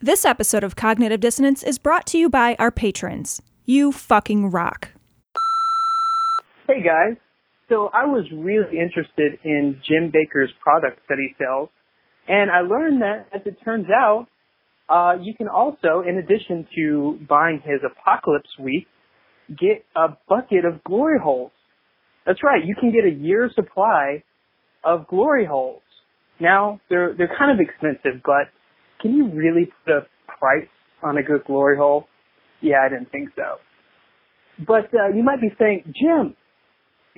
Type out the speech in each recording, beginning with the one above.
This episode of Cognitive Dissonance is brought to you by our patrons. You fucking rock. Hey guys. So I was really interested in Jim Bakker's products that he sells, and I learned that, as it turns out, uh, you can also, in addition to buying his Apocalypse Week, get a bucket of glory holes. That's right, you can get a year's supply of glory holes. Now, they're, they're kind of expensive, but can you really put a price on a good glory hole? Yeah, I didn't think so. But uh, you might be saying, Jim,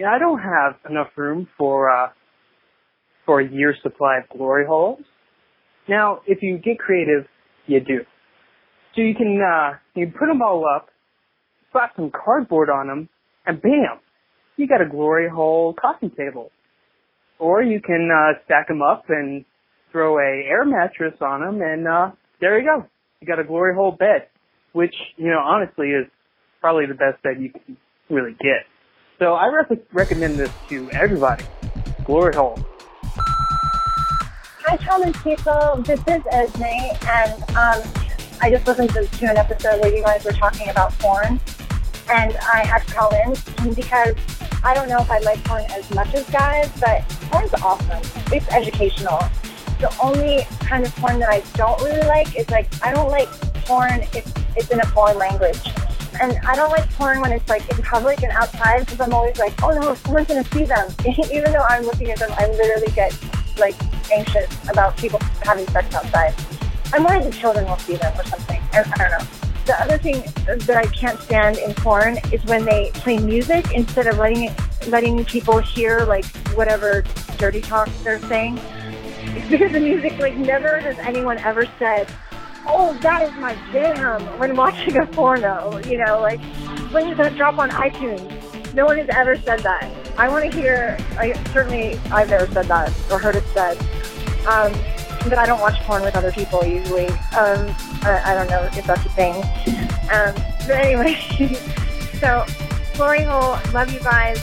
I don't have enough room for uh, for a year's supply of glory holes. Now, if you get creative, you do. So you can uh, you put them all up, slap some cardboard on them, and bam, you got a glory hole coffee table. Or you can uh, stack them up and throw a air mattress on them, and uh, there you go. You got a glory hole bed, which you know honestly is probably the best bed you can really get. So I re- recommend this to everybody. Glory hole. Hi, common people. This is Esme, and um, I just listened to, to an episode where you guys were talking about porn, and I had to call in because I don't know if I like porn as much as guys, but porn's awesome. It's educational. The only kind of porn that I don't really like is like I don't like porn if it's in a foreign language. And I don't like porn when it's like in public and outside because I'm always like, oh no, someone's gonna see them. Even though I'm looking at them, I literally get like anxious about people having sex outside. I'm worried the children will see them or something. I, I don't know. The other thing that I can't stand in porn is when they play music instead of letting letting people hear like whatever dirty talk they're saying. Because the music, like never has anyone ever said, "Oh, that is my jam" when watching a porno. You know, like when is that drop on iTunes? No one has ever said that. I want to hear. I certainly I've never said that or heard it said. Um, but I don't watch porn with other people usually. Um, I, I don't know if that's a thing. Um, but anyway, so glory hole. Love you guys.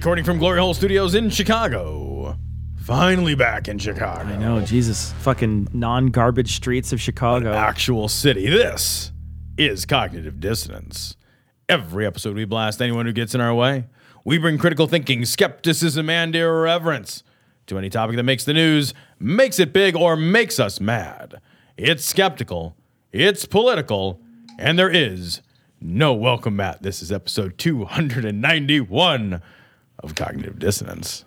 Recording from Glory Hole Studios in Chicago. Finally back in Chicago. I know, Jesus. Fucking non garbage streets of Chicago. Actual city. This is Cognitive Dissonance. Every episode we blast anyone who gets in our way. We bring critical thinking, skepticism, and irreverence to any topic that makes the news, makes it big, or makes us mad. It's skeptical, it's political, and there is no welcome mat. This is episode 291 of Cognitive Dissonance.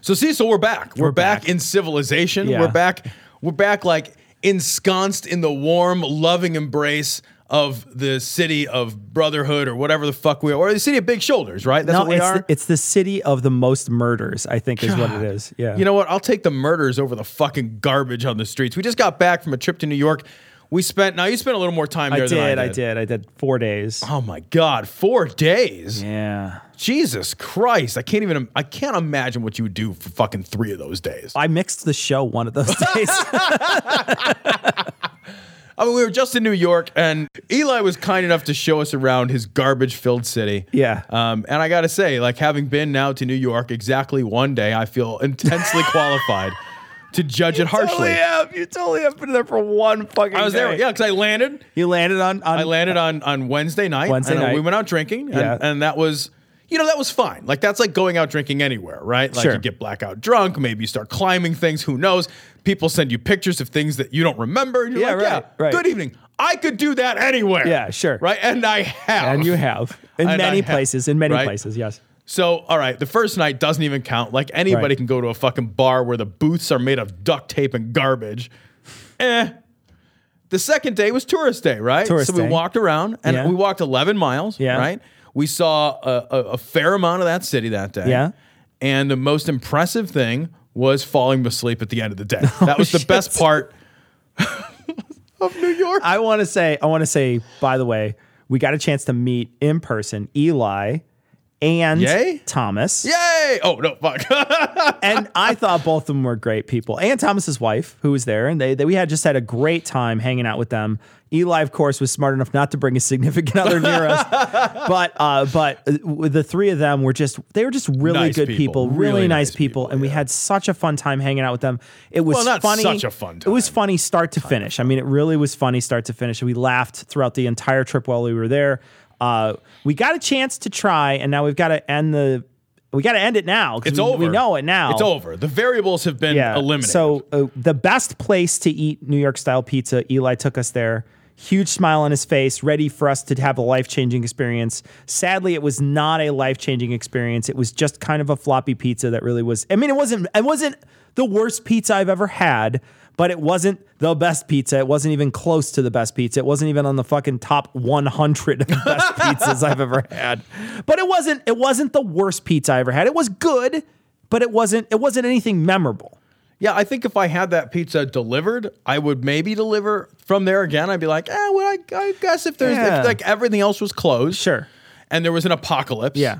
So Cecil, we're back. We're, We're back. back. in civilization. Yeah. We're back. We're back like ensconced in the warm, loving embrace of the city of brotherhood or whatever the fuck we are, or the city of big shoulders, right? That's no, what we it's, are. The, it's the city of the most murders, I think is what it is. Yeah. You know what? I'll take the murders over the fucking garbage on the streets. We just got back from a trip to New York. We spent now you spent a little more time I there did, than I did. I did. I did four days. Oh my god, four days. Yeah. Jesus Christ. I can't even I can't imagine what you would do for fucking three of those days. I mixed the show one of those days. I mean, we were just in New York, and Eli was kind enough to show us around his garbage-filled city. Yeah. Um, and I got to say, like having been now to New York exactly one day, I feel intensely qualified to judge it harshly. totally have. You totally have been there for one fucking I was there, day. yeah, because I landed. You landed on, on I landed on on Wednesday night. Wednesday and uh, We went out drinking, and, Yeah. and that was. You know, that was fine. Like, that's like going out drinking anywhere, right? Like, Sure. you get blackout drunk. Maybe you start climbing things. Who knows? People send you pictures of things that you don't remember. And you're Yeah, like, right, yeah, right. good evening. I could do that anywhere. Yeah, sure. Right? And I have. and you have. In And many have, places. In many right? places, yes. So, all right, the first night doesn't even count. Like anybody Right. can go to a fucking bar where the booths are made of duct tape and garbage. Eh. The second day was tourist day, right? Tourist so we day. walked around and Yeah. we walked 11 miles, Yeah. right? We saw a, a, a fair amount of that city that day. Yeah. And the most impressive thing was falling asleep at the end of the day. That was the shit. best part of New York. I want to say, I want to say, by the way, we got a chance to meet in person Eli and Yay? Thomas. Yay! Oh no, fuck. and I thought both of them were great people. And Thomas's wife, who was there, and they, they we had just had a great time hanging out with them. Eli, of course, was smart enough not to bring a significant other near us, but uh, but uh, the three of them were just they were just really Nice good people. people, really, Really nice people, people, and we had such a fun time hanging out with them. It was Well, funny, such a fun time. It was funny start to finish. I mean, it really was funny start to finish. We laughed throughout the entire trip while we were there. Uh, we got a chance to try, and now we've got to end the. We got to end it now. it's we, over. We know it now. It's over. The variables have been eliminated. So uh, the best place to eat New York style pizza, Eli took us there. Huge smile on his face, ready for us to have a life changing experience. Sadly, it was not a life changing experience. It was just kind of a floppy pizza that really was. I mean, it wasn't. It wasn't the worst pizza I've ever had, but it wasn't the best pizza. It wasn't even close to the best pizza. It wasn't even on the fucking top 100 of the best pizzas I've ever had. But it wasn't. It wasn't the worst pizza I ever had. It was good, but it wasn't. It wasn't anything memorable. yeah, I think if I had that pizza delivered, I would maybe deliver from there again. I'd be like, eh, well, I, I guess if there's Yeah. if like everything else was closed, Sure. and there was an apocalypse, Yeah.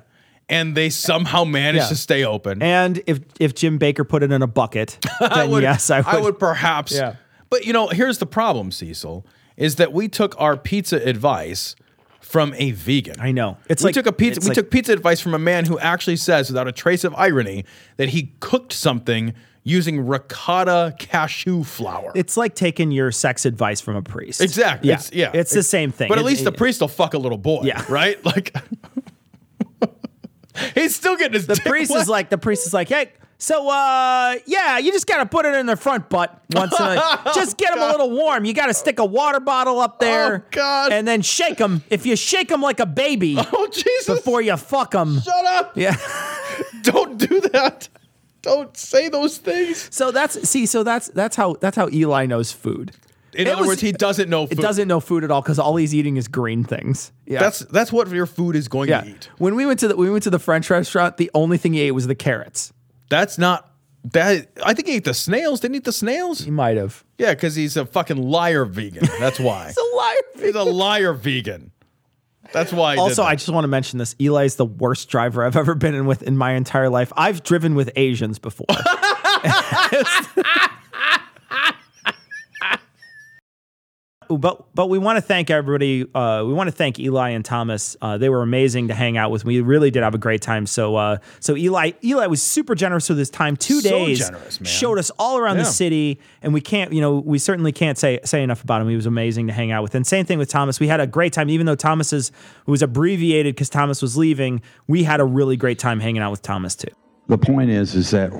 And they somehow managed Yeah. to stay open, And if if Jim Bakker put it in a bucket, then I would, yes, I would. I would perhaps. Yeah. But you know, here's the problem, Cecil, is that we took our pizza advice from a vegan. I know. It's we like- took a pizza. We like- took pizza advice from a man who actually says, without a trace of irony, that he cooked something using ricotta cashew flour. It's like taking your sex advice from a priest. exactly. Yeah. It's, yeah. It's the same thing. But at It- least the priest will fuck a little boy. Yeah. Right. Like. He's still getting his The priest wet. is like the priest is like, hey, so uh, yeah, you just gotta put it in their front butt once in a, just get them a little warm. You gotta stick a water bottle up there, Oh, God. and then shake them. If you shake them like a baby Oh Jesus! before you fuck them, Shut up! yeah. Don't do that. Don't say those things. So that's see, so that's that's how that's how Eli knows food. In It other was- words, he doesn't know. Food. It doesn't know food at all because all he's eating is green things. Yeah. That's that's what your food is going yeah. to eat. When we went to the we went to the French restaurant, the only thing he ate was the carrots. That's not that. I think he ate the snails. Didn't he eat the snails? He might have. Yeah, because he's a fucking liar vegan. That's why. He's a liar. vegan. he's a liar vegan. That's why. He Also, I just want to mention this. Eli is the worst driver I've ever been in with in my entire life. I've driven with Asians before. but but we want to thank everybody. Uh, we want to thank Eli and Thomas. Uh, they were amazing to hang out with. We really did have a great time. So uh, so Eli Eli was super generous with his time. Two So days, generous, man. showed us all around the city, and we can't you know we certainly can't say say enough about him. He was amazing to hang out with. And same thing with Thomas. We had a great time, even though Thomas's was abbreviated because Thomas was leaving. We had a really great time hanging out with Thomas too. The point is, is that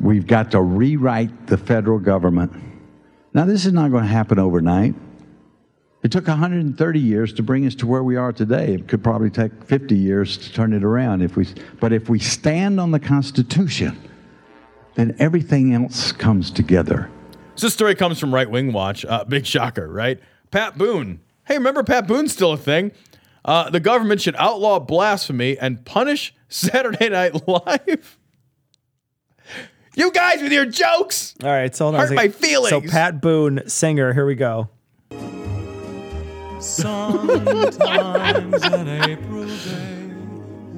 we've got to rewrite the federal government. Now, this is not going to happen overnight. It took 130 years to bring us to where we are today. It could probably take 50 years to turn it around. If we, but if we stand on the Constitution, then everything else comes together. So this story comes from Right Wing Watch. Uh, big shocker, right? Pat Boone. Hey, remember Pat Boone's still a thing. Uh, the government should outlaw blasphemy and punish Saturday Night Live. You guys with your jokes. All right, so hold on Hurt my feelings. So Pat Boone, singer. Here we go. Sometimes an April day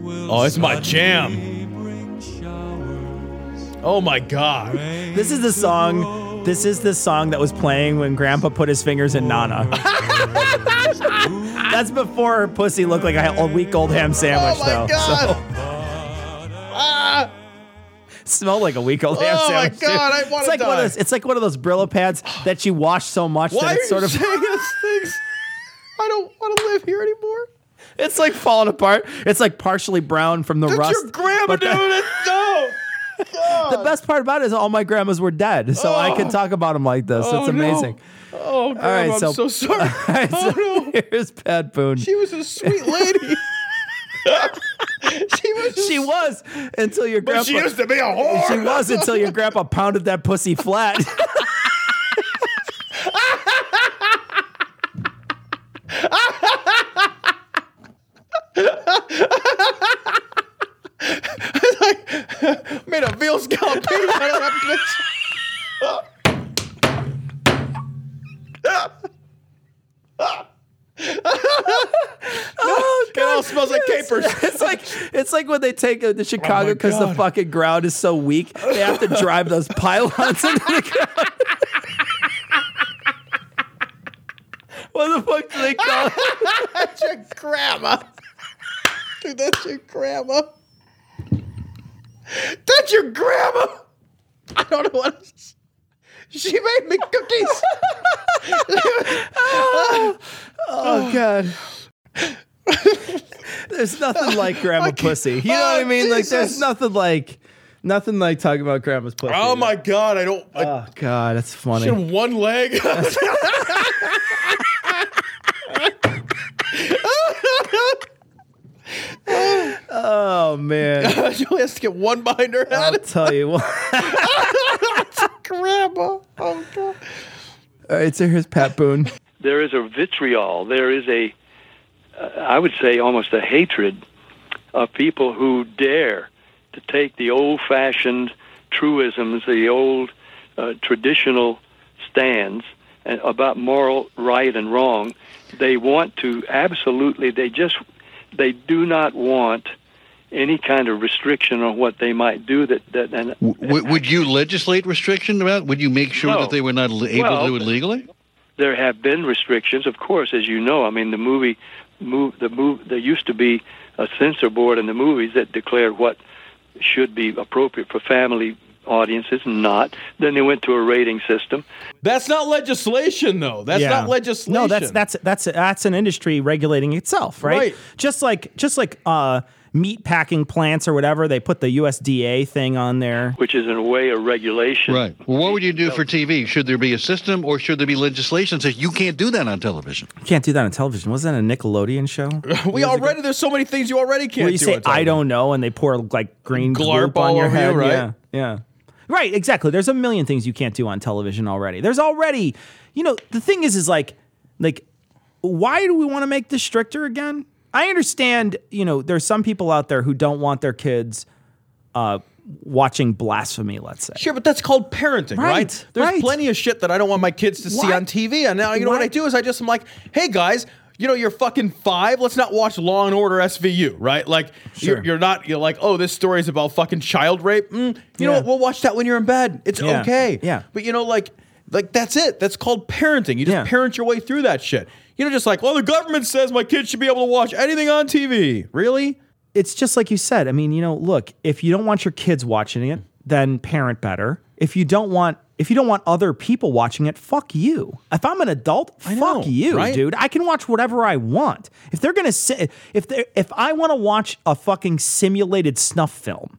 will Oh, it's my jam. suddenly bring showers. Oh my God. This is the song. This is the song that was playing when Grandpa put his fingers in Nana. That's before her pussy looked like a, a week old ham sandwich, Oh my though. God. So, Ah, smelled like a week old Oh my sandwich. too. God, I wanna it's like one of those. It's like one of those Brillo pads that you wash so much why that it's sort of. saying those things? I don't want to live here anymore. It's like falling apart. It's like partially brown from the That's rust. your grandma doing it. No. The best part about it is all my grandmas were dead, so I can oh. talk about them like this. Oh, it's no. amazing. Oh, grandma, right, I'm so- so sorry. All right, oh, so Oh, no. here's Pat Boone. She was a sweet lady. she was. She was until your grandpa. she used to be a whore. She was until your grandpa pounded that pussy flat. like, made a veal scallop out of that bitch. It all smells like capers. It's like it's like when they take uh, the Chicago because the fucking ground is so weak, they have to drive those pylons into the ground. what the fuck do they call it? That's your grandma. Dude, that's your grandma. That's your grandma. I don't know what. Else. She made me cookies. Oh, oh god. There's nothing like grandma pussy. You know what I Oh, mean? Like there's Jesus. nothing like nothing like talking about grandma's pussy. oh my god! I don't. I Oh god, that's funny. she had one leg. Oh man. she only has to get one behind her I'll head. tell you what. Grandma. Oh god. All right, so here's Pat Boone. There is a vitriol. There is a, uh, I would say, almost a hatred of people who dare to take the old-fashioned truisms, the old uh, traditional stands about moral right and wrong. They want to absolutely. They just. They do not want any kind of restriction on what they might do. That that and W- would you legislate restriction about? Would you make sure No. that they were not able Well, to do it legally? There have been restrictions, of course, as you know. I mean, the movie, move the move. There used to be a censor board in the movies that declared what should be appropriate for family audiences and not. Then they went to a rating system. That's not legislation, though. That's Yeah. not legislation. No, that's that's that's that's an industry regulating itself, right? Right. Just like just like uh, meat packing plants or whatever, they put the USDA thing on there. which is in a way a regulation. Right. Well, what would you do for TV? Should there be a system, or should there be legislation that says you can't do that on television? You can't do that on television. Wasn't that a Nickelodeon show? we already. There's so many things you already can't Where you do. say on. I don't know, and they pour like green Glarp gloop on your over you, head. right? Yeah, yeah. Right, exactly. There's a million things you can't do on television already. There's already, you know, the thing is, is like, like, why do we want to make this stricter again? I understand, you know, there's some people out there who don't want their kids uh, watching blasphemy. Let's say. Sure, but that's called parenting, right? Right, There's right. plenty of shit that I don't want my kids to see on TV. And now, you know what What? I do is I just am like, hey guys, you know, you're fucking five. Let's not watch Law and Order SVU, right? Like, Sure. you're, you're not. You're like, oh, this story is about fucking child rape. Mm, you know what? We'll watch that when you're in bed. It's Yeah. okay. Yeah. But you know, like, like that's it. That's called parenting. You just Yeah. parent your way through that shit. You know, just like, well, the government says my kids should be able to watch anything on TV. Really? it's just like you said. I mean, you know, look, if you don't want your kids watching it, then parent better. If you don't want if you don't want other people watching it, fuck you. If I'm an adult, I know, fuck you, right? dude. I can watch whatever I want. If they're gonna sit, if they if I want to watch a fucking simulated snuff film,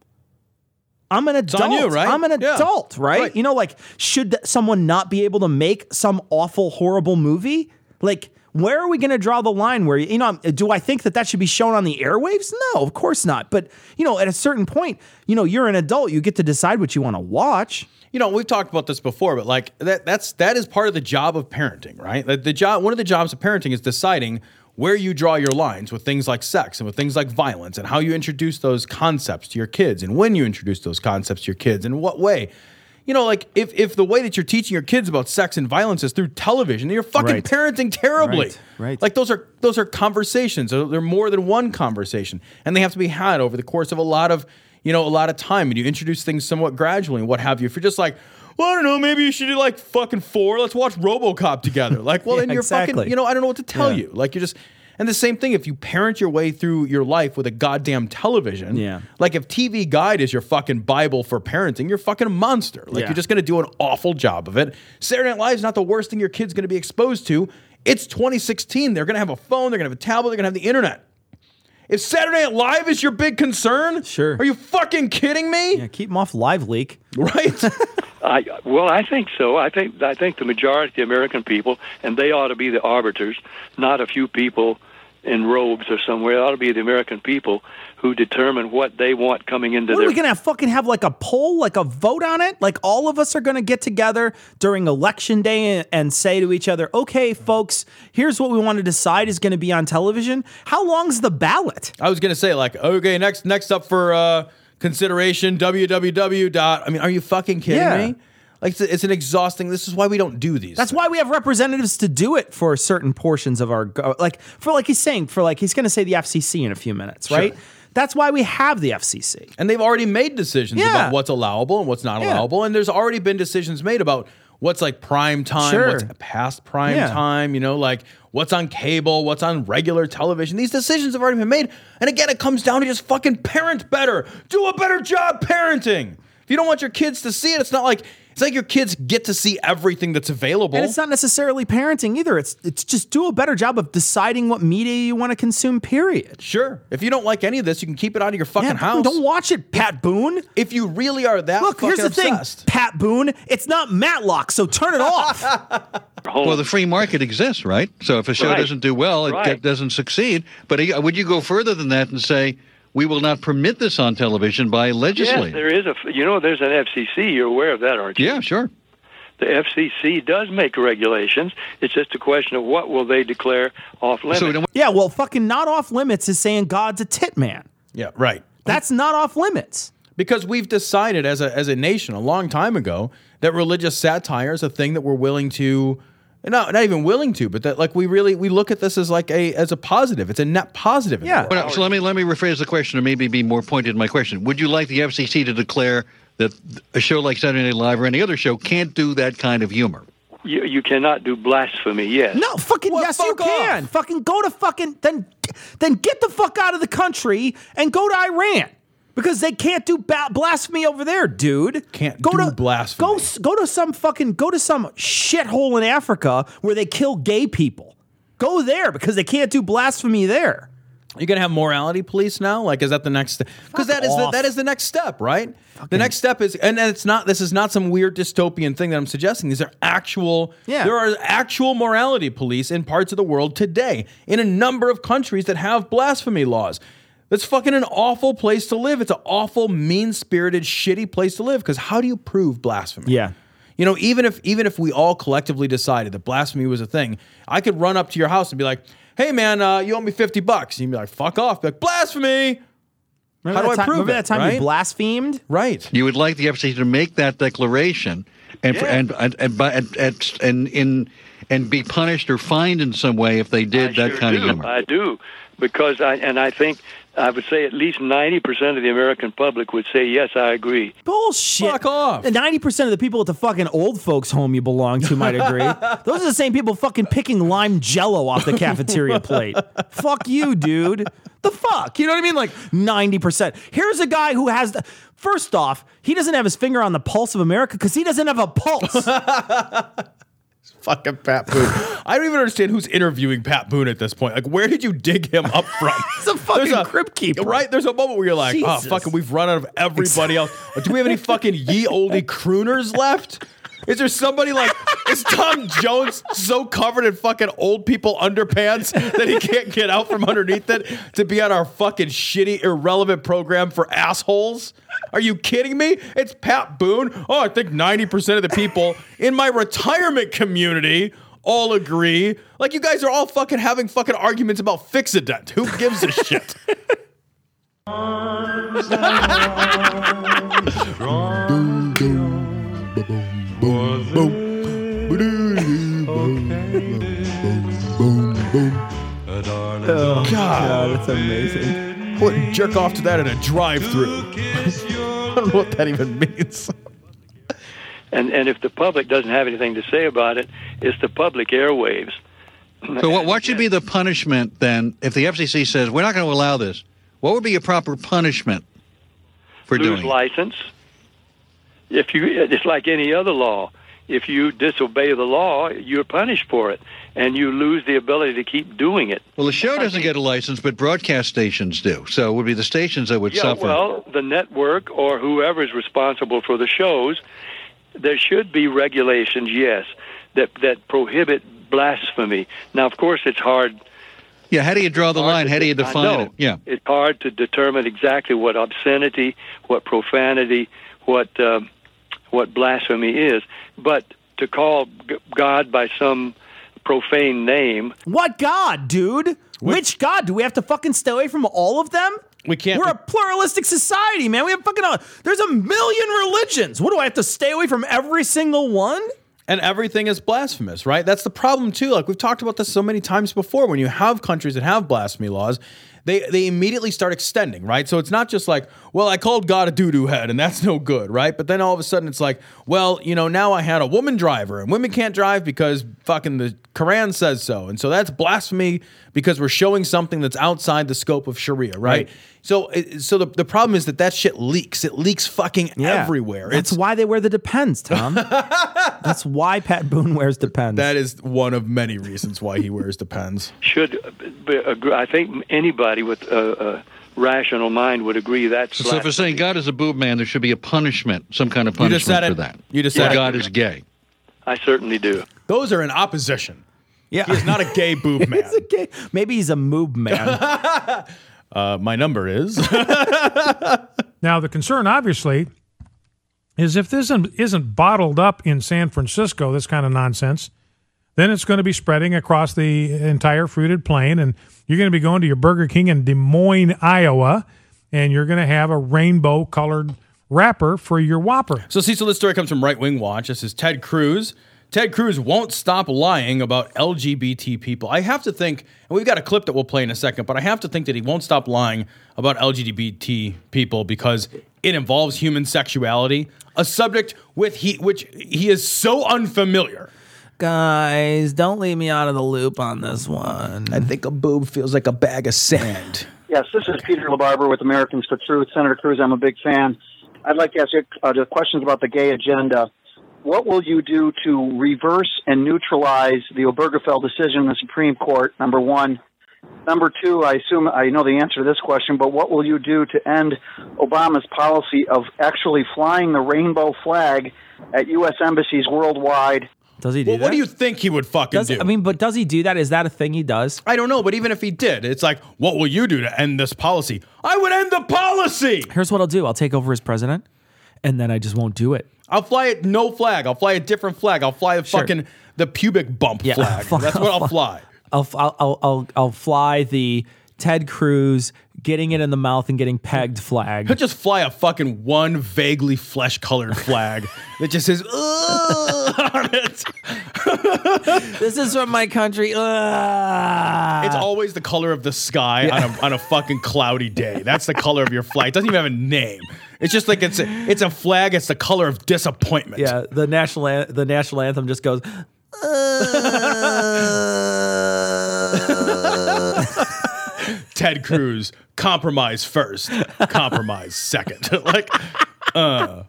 I'm an adult. you, right? I'm an Yeah. adult, right? Right. You know, like should someone not be able to make some awful, horrible movie? Like, where are we going to draw the line? Where you know, do I think that that should be shown on the airwaves? No, of course not. But you know, at a certain point, you know, you're an adult. You get to decide what you want to watch. you know we've talked about this before but like that that's that is part of the job of parenting right the, the job one of the jobs of parenting is deciding where you draw your lines with things like sex and with things like violence and how you introduce those concepts to your kids and when you introduce those concepts to your kids and what way you know like if if the way that you're teaching your kids about sex and violence is through television you're fucking Right. parenting terribly Right, right. like those are those are conversations they're more than one conversation and they have to be had over the course of a lot of you know a lot of time and you introduce things somewhat gradually and what have you if you're just like well, I don't know. Maybe you should do like fucking four. Let's watch RoboCop together. Like, well, Yeah, then you're exactly. fucking. You know, I don't know what to tell Yeah. you. Like, you're just. And the same thing if you parent your way through your life with a goddamn television. Yeah. Like if TV Guide is your fucking Bible for parenting, you're fucking a monster. Like Yeah. you're just gonna do an awful job of it. Saturday Night Live is not the worst thing your kid's gonna be exposed to. It's 2016. They're gonna have a phone. They're gonna have a tablet. They're gonna have the internet. If Saturday Night Live is your big concern, Sure. Are you fucking kidding me? Yeah, keep them off LiveLeak. Right? I well, I think so. I think I think the majority of the American people, and they ought to be the arbiters, not a few people in robes or somewhere. It ought to be the American people who determine what they want coming into What are their we gonna have, fucking have like a poll, like a vote on it? Like all of us are gonna get together during election day and, and say to each other, "Okay, folks, here's what we want to decide is going to be on television." How long's the ballot? I was gonna say like, okay, next next up for uh, consideration www. dot I mean, are you fucking kidding Yeah. me? Like it's, it's an exhausting. This is why we don't do these. That's why we have representatives to do it for certain portions of our like for like he's saying for like he's going to say the FCC in a few minutes, right? That's why we have the FCC. and they've already made decisions Yeah. about what's allowable and what's not Yeah. allowable. And there's already been decisions made about what's like prime time, Sure. what's past prime Yeah. time, you know, like what's on cable, what's on regular television. These decisions have already been made. And again, it comes down to just fucking parent better. Do a better job parenting. If you don't want your kids to see it, it's not like it's like your kids get to see everything that's available. And it's not necessarily parenting either. It's it's just do a better job of deciding what media you want to consume. Period. Sure. If you don't like any of this, you can keep it out of your fucking Yeah, house. Don't watch it, Pat Boone. if you really are that Look, here's the obsessed. thing, Pat Boone. It's not Matlock, so turn it off. Well, the free market exists, right? So if a show Right. doesn't do well, it Right. get- doesn't succeed. But uh, would you go further than that and say we will not permit this on television by yes, legislating? there is a. You know, there's an FCC. You're aware of that, aren't you? yeah, sure. The FCC does make regulations. It's just a question of what will they declare off limits. So we yeah, well, fucking not off limits is saying God's a tit man. Yeah, right. That's not off limits. because we've decided as a as a nation a long time ago that religious satire is a thing that we're willing to not not even willing to but that like we really we look at this as like a as a positive it's a net positive Yeah. world. Well, so let me let me rephrase the question, or maybe be more pointed in my question. Would you like the FCC to declare that a show like Saturday Night Live or any other show can't do that kind of humor? you, you cannot do blasphemy. Yes. No, fucking Well, yes, you fuck can. off. Fucking go to fucking then then get the fuck out of the country and go to Iran. Because they can't do ba- blasphemy over there, dude. Can't go do to, blasphemy. Go go to some fucking go to some shithole in Africa where they kill gay people. Go there because they can't do blasphemy there. you're gonna have morality police now like is that the next because that is the, that is the next step right the next step is and it's not this is not some weird dystopian thing that i'm suggesting these are actual Yeah. there are actual morality police in parts of the world today in a number of countries that have blasphemy laws that's fucking an awful place to live it's an awful mean-spirited shitty place to live because how do you prove blasphemy Yeah. you know, even if even if we all collectively decided that blasphemy was a thing, I could run up to your house and be like, "Hey, man, uh, you owe me fifty bucks." And you'd be like, "Fuck off!" Be like, blasphemy. Remember How do that I time, prove remember it, that time right? you blasphemed? Right. You would like the FCC to make that declaration and Yeah. and and and, by- and, and and in and be punished or fined in some way if they did I that sure kind do. of humor. I do, because I and I think I would say at least ninety percent of the American public would say yes, I agree. Bullshit. Fuck off. Ninety percent of the people at the fucking old folks' home you belong to might agree. Those are the same people fucking picking lime jello off the cafeteria plate. fuck you, dude. The fuck? You know what I mean? Like ninety percent. Here's a guy who has the. First off, he doesn't have his finger on the pulse of America because he doesn't have a pulse. Fucking Pat Boone. I don't even understand who's interviewing Pat Boone at this point. Like, where did you dig him up from? He's a fucking crypt keeper. Right? There's a moment where you're like, oh, Jesus. fucking, we've run out of everybody else. Do we have any fucking ye olde crooners left? Is there somebody like, is Tom Jones so covered in fucking old people underpants that he can't get out from underneath it to be on our fucking shitty, irrelevant program for assholes? Are you kidding me? It's Pat Boone. Oh, I think 90% of the people in my retirement community all agree. Like, you guys are all fucking having fucking arguments about Fixodent. Who gives a shit? Oh, God, that's amazing. I wouldn't jerk off to that in a drive-through. I don't know what that even means. And and if the public doesn't have anything to say about it, it's the public airwaves. So what, what should be the punishment then if the FCC says we're not going to allow this? What would be a proper punishment for lose doing it? license. If you, it's like any other law. If you disobey the law, you're punished for it, and you lose the ability to keep doing it. Well, the show doesn't get a license, but broadcast stations do. So it would be the stations that would Yeah, suffer. well, the network or whoever is responsible for the shows, there should be regulations, yes, that that prohibit blasphemy. Now, of course, it's hard. yeah, how do you draw the line? How do you define it? Yeah. it's hard to determine exactly what obscenity, what profanity, what um, what blasphemy is. But to call God by some profane name, What God, dude? Which, God? Do we have to fucking stay away from all of them? We can't. We're a pluralistic society, man. We have fucking. uh, There's a million religions. What do I have to stay away from every single one? and everything is blasphemous, right? That's the problem too. Like we've talked about this so many times before. When you have countries that have blasphemy laws, they they immediately start extending, right? So it's not just like, well, I called God a doo doo head, and that's no good, right? But then all of a sudden it's like, well, you know, now I had a woman driver, and women can't drive because fucking the Quran says so, and so that's blasphemy because we're showing something that's outside the scope of Sharia, right? Right. So, uh, so the, the problem is that that shit leaks. It leaks fucking everywhere. That's it's why they wear the Depends, Tom. That's why Pat Boone wears Depends. that is one of many reasons why he wears Depends. Should uh, agree, I think anybody with a, a rational mind would agree that's So if we're saying God is a boob man, there should be a punishment, some kind of You just punishment said for it. that. You just Or said it. God is gay. I certainly do. Those are in opposition. Yeah. He is not a gay boob man. He's a gay- Maybe he's a moob man. Uh, my number is. Now, the concern, obviously, is if this isn't, isn't bottled up in San Francisco, this kind of nonsense, then it's going to be spreading across the entire fruited plain, and you're going to be going to your Burger King in Des Moines, Iowa, and you're going to have a rainbow colored wrapper for your Whopper. so, see, so this story comes from Right Wing Watch. This is Ted Cruz. Ted Cruz won't stop lying about LGBT people. I have to think, and we've got a clip that we'll play in a second, but I have to think that he won't stop lying about LGBT people because it involves human sexuality, a subject with he, which he is so unfamiliar. Guys, don't leave me out of the loop on this one. I think a boob feels like a bag of sand. Yes, this is Peter LaBarbera with Americans for Truth. Senator Cruz, I'm a big fan. I'd like to ask you uh, questions about the gay agenda. What will you do to reverse and neutralize the Obergefell decision in the Supreme Court? Number one. Number two, I assume I know the answer to this question, but what will you do to end Obama's policy of actually flying the rainbow flag at U.S. embassies worldwide? Does he do Well, that? what do you think he would fucking Does, do? I mean, but does he do that? Is that a thing he does? I don't know, but even if he did, it's like, what will you do to end this policy? I would end the policy. Here's what I'll do I'll take over as president, and then I just won't do it. I'll fly it no flag. I'll fly a different flag. I'll fly the Sure. fucking the pubic bump Yeah, flag. That's what I'll fly. I'll, I'll, I'll, I'll, I'll fly the Ted Cruz getting it in the mouth and getting pegged He'll just fly a fucking one vaguely flesh colored flag that just says "Ugh" on it. this is from my country. Ugh. It's always the color of the sky on a on a fucking cloudy day. That's the color of your flag. It doesn't even have a name. It's just like it's a, it's a flag. It's the color of disappointment. yeah, the national an- the national anthem just goes. Ted Cruz compromise first, compromise second. like, uh,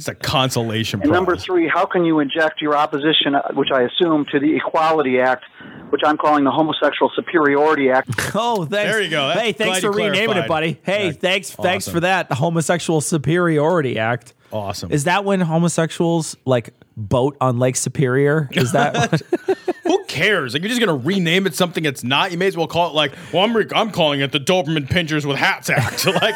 he's a consolation And prize. number three, how can you inject your opposition, uh, which I assume, to the Equality Act, which I'm calling the Homosexual Superiority Act? Oh, thanks. There you go. That's- Hey, thanks glad for you renaming it, buddy. Hey, Yeah. thanks, thanks for that. The Homosexual Superiority Act. Awesome. Is that when homosexuals like boat on Lake Superior? Is that Who cares? Like you're just gonna rename it something it's not. You may as well call it like, well, I'm re- I'm calling it the Doberman Pinschers with Hats Act. like,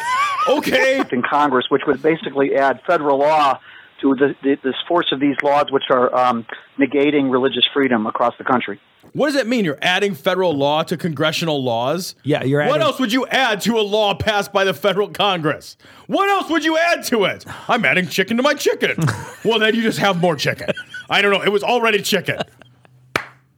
okay, in Congress, which would basically add federal law to the, the, this force of these laws, which are um, negating religious freedom across the country. what does that mean? You're adding federal law to congressional laws? Yeah, you're What else would you add to a law passed by the federal Congress? What else would you add to it? I'm adding chicken to my chicken. well, then you just have more chicken. I don't know. It was already chicken.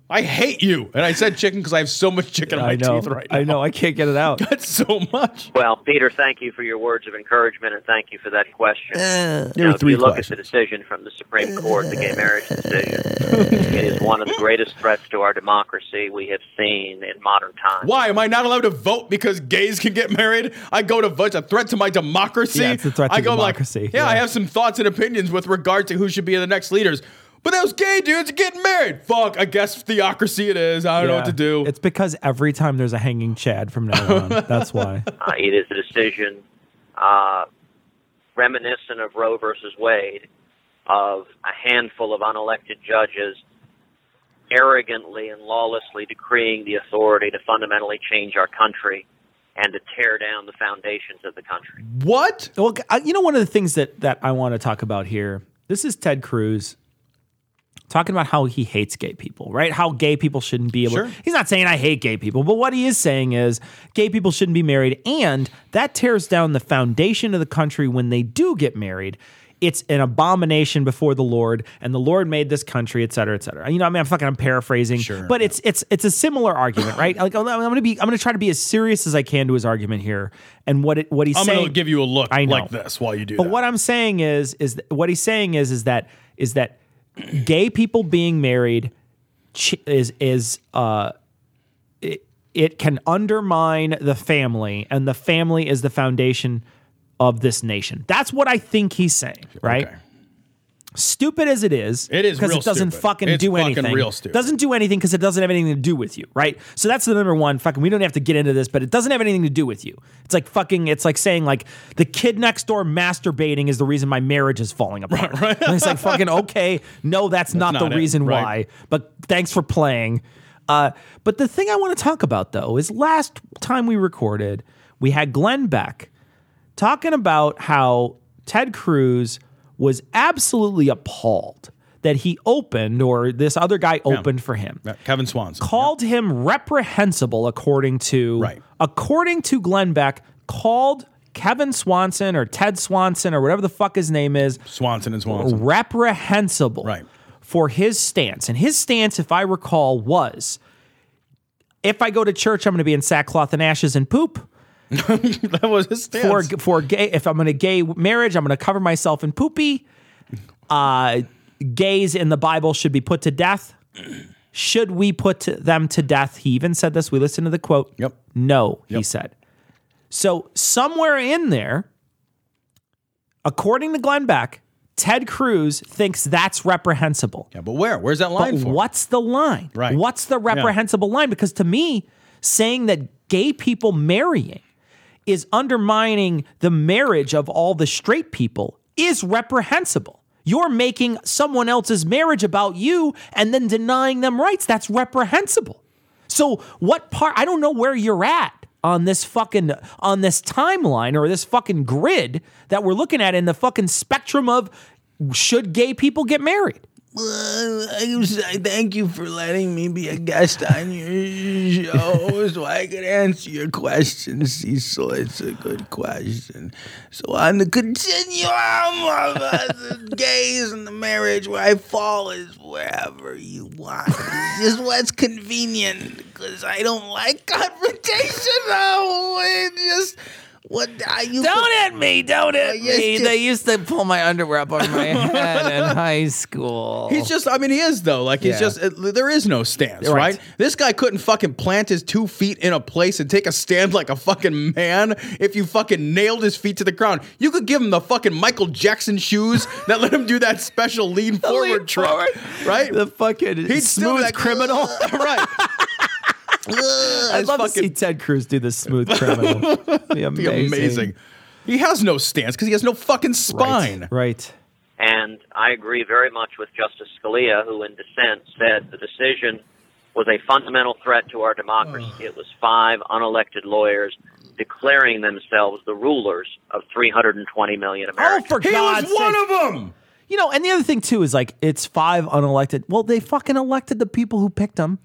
I hate you. And I said chicken because I have so much chicken in my I know. teeth right now. I know. I can't get it out. That's so much. Well, Peter, thank you for your words of encouragement and thank you for that question. Uh, there Now, were if three you look questions. at the decision from the Supreme Court, the gay marriage decision, it is one of the greatest threats to our democracy we have seen in modern times. Why am I not allowed to vote because gays can get married? I go to vote. It's a threat to my democracy. Yeah, it's a threat to I go democracy, like, yeah, yeah. I have some thoughts and opinions with regard to who should be the next leaders. But those gay dudes are getting married. Fuck. I guess theocracy it is. I don't know what to do. It's because every time there's a hanging Chad from now on. That's why. Uh, it is a decision uh, reminiscent of Roe versus Wade, of a handful of unelected judges arrogantly and lawlessly decreeing the authority to fundamentally change our country and to tear down the foundations of the country. What? Well, I- you know, one of the things that that I want to talk about here. This is Ted Cruz. Talking about how he hates gay people, right? How gay people shouldn't be able. Sure. He's not saying I hate gay people, but what he is saying is gay people shouldn't be married, and that tears down the foundation of the country when they do get married. It's an abomination before the Lord, and the Lord made this country, et cetera, et cetera. You know, I mean, I'm fucking, I'm paraphrasing, Sure. but it's it's it's a similar argument, right? Like, I'm gonna be, I'm gonna try to be as serious as I can to his argument here, and what it, what he's saying. I'm to give you a look I know. like this while you do But that. what I'm saying is, is what he's saying is, is that is that gay people being married is is uh, it, can undermine the family, and the family is the foundation of this nation. That's what I think he's saying, right? Okay. Stupid as it is, It is because it doesn't stupid. fucking It's do fucking anything. real stupid. Doesn't do anything because it doesn't have anything to do with you, right? So that's the number one. Fucking, we don't have to get into this, but it doesn't have anything to do with you. It's like fucking. It's like saying like the kid next door masturbating is the reason my marriage is falling apart. Right, And it's like fucking okay. No, that's, not, not the it, reason right. why. But thanks for playing. Uh, but the thing I want to talk about though is last time we recorded, we had Glenn Beck talking about how Ted Cruz was absolutely appalled that he opened or this other guy opened for him. Yeah, Kevin Swanson. Called him reprehensible according to Right. according to Glenn Beck, called Kevin Swanson or Ted Swanson or whatever the fuck his name is Swanson and Swanson. reprehensible Right. for his stance. And his stance, if I recall, was if I go to church, I'm going to be in sackcloth and ashes and poop. that was his For stance. for gay, if I'm in a gay marriage, I'm going to cover myself in poopy. Uh, gays in the Bible should be put to death. Should we put to- them to death? He even said this. We listened to the quote. Yep. No, he said. So somewhere in there, according to Glenn Beck, Ted Cruz thinks that's reprehensible. yeah, but where? Where's that line But for? what's the line? Right. What's the reprehensible line? Because to me, saying that gay people marrying is undermining the marriage of all the straight people is reprehensible. You're making someone else's marriage about you and then denying them rights. That's reprehensible. So what part I don't know where you're at on this fucking on this timeline or this fucking grid that we're looking at in the fucking spectrum of should gay people get married? I, thank you for letting me be a guest on your show so I could answer your questions, Cecil. It's a good question. So, on the continuum of uh, the gays and the marriage, where I fall is wherever you want. It's just what's convenient because I don't like confrontation. No, it just. What I you Don't hit me! Don't hit yes, me! just- They used to pull my underwear up on my head in high school. He's just, I mean, he is though. Like, he's Yeah. just, uh, there is no stance, Right. right. This guy couldn't fucking plant his two feet in a place and take a stand like a fucking man if you fucking nailed his feet to the ground. You could give him the fucking Michael Jackson shoes that let him do that special lean forward trick, right? the fucking He'd still smooth be like, criminal. right. I'd love to see Ted Cruz do the smooth criminal. Be amazing. Be amazing. He has no stance because he has no fucking spine. Right. And I agree very much with Justice Scalia, who in dissent said the decision was a fundamental threat to our democracy. It was five unelected lawyers declaring themselves the rulers of 320 million oh, Americans. Oh, for He God's was one sake. of them. You know, and the other thing too is like it's five unelected. Well, they fucking elected the people who picked them.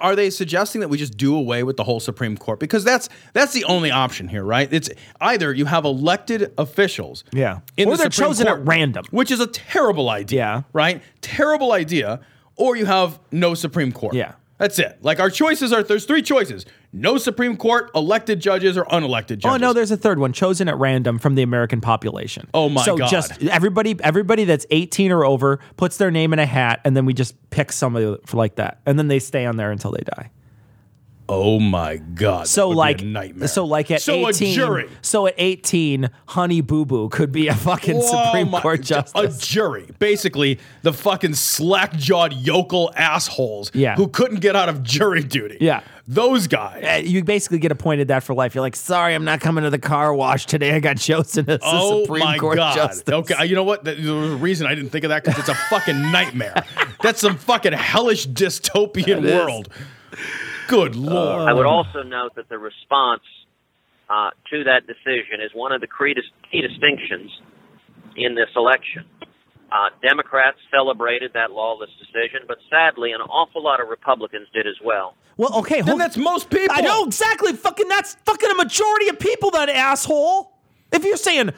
Are they suggesting that we just do away with the whole Supreme Court? Because that's that's the only option here, right? It's either you have elected officials, Yeah. Or the they're Supreme chosen at random. which is a terrible idea. Yeah. right? Terrible idea. Or you have no Supreme Court. Yeah. That's it. Like our choices are there's three choices: no Supreme Court, elected judges, or unelected judges. Oh no, there's a third one chosen at random from the American population. Oh, my so God. just everybody, everybody that's 18 or over puts their name in a hat, and then we just pick somebody for like that, and then they stay on there until they die. Oh my god. So that like, nightmare. so like at so 18, a jury. so at 18, Honey Boo Boo could be a fucking Whoa, Supreme my- Court justice. A jury. Basically, the fucking slack jawed yokel assholes Yeah. who couldn't get out of jury duty. Yeah. Those guys. Uh, you basically get appointed that for life. You're like, sorry, I'm not coming to the car wash today. I got chosen as the Oh Supreme my Court god! justice. Okay, you know what? The, a reason I didn't think of that because it's a fucking nightmare. That's some fucking hellish dystopian It is. World. Good lord! I would also note that the response uh, to that decision is one of the key distinctions in this election. Uh, Democrats celebrated that lawless decision, but sadly, an awful lot of Republicans did as well. Well, okay, hold that's most people. I know exactly. Fucking that's fucking a majority of people. That asshole. If you're saying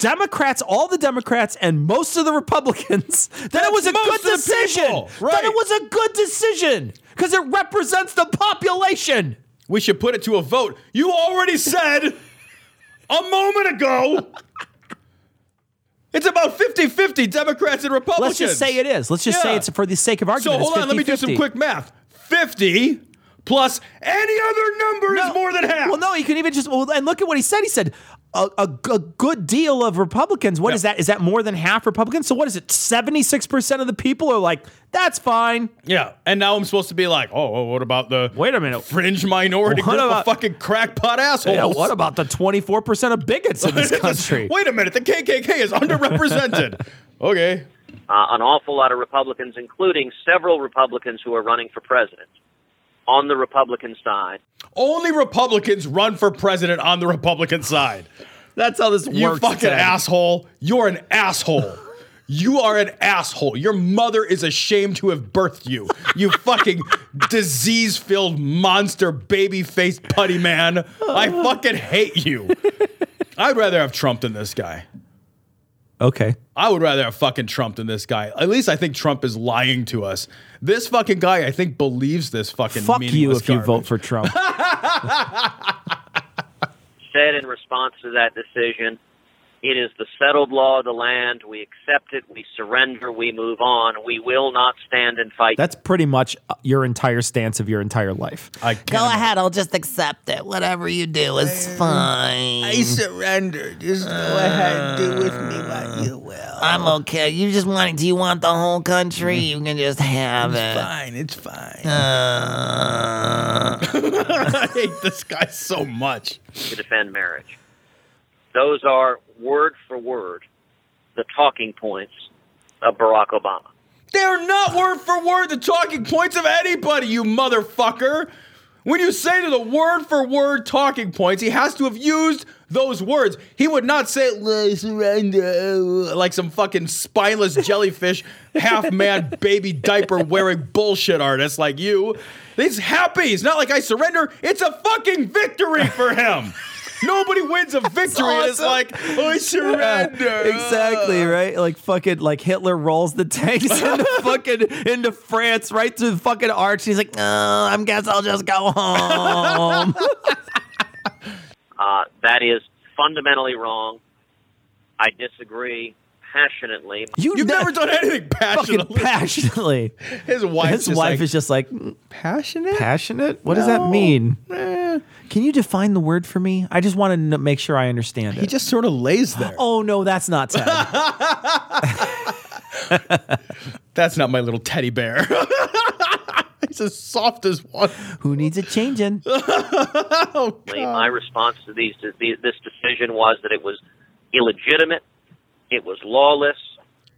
Democrats, all the Democrats, and most of the Republicans, then it was a good decision. people, right. it was a good decision because it represents the population. We should put it to a vote. You already said a moment ago. It's about 50 50 Democrats and Republicans. Let's just say it is. Let's just say Yeah. it's for the sake of argument. So hold on, let me do some quick math. 50 plus any other number is more than half. Well, no, you can even just well, and look at what he said. He said a, a, a good deal of Republicans. What is that? Is that more than half Republicans? So what is it? Seventy six percent of the people are like, that's fine. Yeah, and now I'm supposed to be like, oh, well, what about the wait a minute fringe minority What group about- of fucking crackpot assholes? Yeah, what about the twenty four percent of bigots in this country? Wait a minute, the KKK is underrepresented. okay, Uh, an awful lot of Republicans, including several Republicans who are running for president, on the Republican side. Only Republicans run for president on the Republican side. That's how this You works, You fucking Ted. asshole. You're an asshole. You are an asshole. Your mother is ashamed to have birthed you. You fucking disease filled monster baby faced putty man. I fucking hate you. I'd rather have Trump than this guy. Okay. I would rather have fucking Trump than this guy. At least I think Trump is lying to us. This fucking guy, I think, believes this fucking Fuck you meaningless if you vote for Trump. Said in response to that decision, it is the settled law of the land. We accept it. We surrender. We move on. We will not stand and fight. That's pretty much uh, your entire stance of your entire life. I Go ahead, I'll just accept it. Whatever you do is fine. I surrender. Just go ahead, do with me what you will. I'm okay. You just want do you want the whole country? You can just have It's it. fine. It's fine. Uh, I hate this guy so much. to defend marriage. Those are word for word the talking points of Barack Obama. They're not word for word the talking points of anybody, you motherfucker. When you say to the word for word talking points, he has to have used those words. He would not say surrender like some fucking spineless jellyfish, half man baby diaper wearing bullshit artist like you. He's happy. It's not like I surrender. It's a fucking victory for him. Nobody wins a victory. and It's awesome. like I surrender. exactly right. Like fucking like Hitler rolls the tanks into fucking into France right through the fucking arch. He's like, no, I guess I'll just go home. Uh, that is fundamentally wrong. I disagree passionately. You You've never done anything fucking passionately. passionately. His wife, His wife is just like mm, Passionate? passionate. What does that mean? Can you define the word for me? I just want to make sure I understand it. He just sort of lays there. oh no, that's not Ted. That's not my little teddy bear. He's as soft as one. Who needs it changing? Oh, my response to these, to these this decision was that it was illegitimate, it was lawless.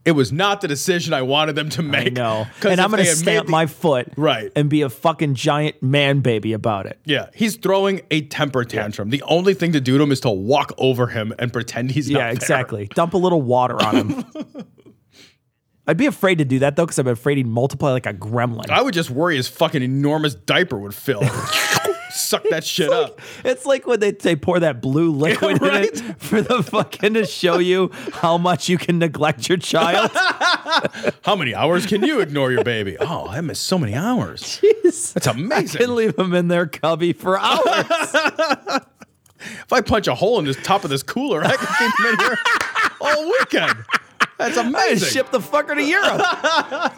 It was not the decision I wanted them to make. No, 'Cause and I'm gonna stamp the- my foot Right. and be a fucking giant man baby about it. Yeah, he's throwing a temper tantrum. The only thing to do to him is to walk over him and pretend he's not yeah, exactly. Dump a little water on him. I'd be afraid to do that though, because I'm afraid he'd multiply like a gremlin. I would just worry his fucking enormous diaper would fill. Suck that shit up. It's like when they, they pour that blue liquid in it for the fucking to show you how much you can neglect your child. How many hours can you ignore your baby? Oh, I missed so many hours. Jeez. That's I amazing. can leave him in their cubby for hours. If I punch a hole in the top of this cooler, I can keep him in here all weekend. That's I amazing. ship the fucker to Europe.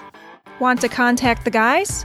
Want to contact the guys?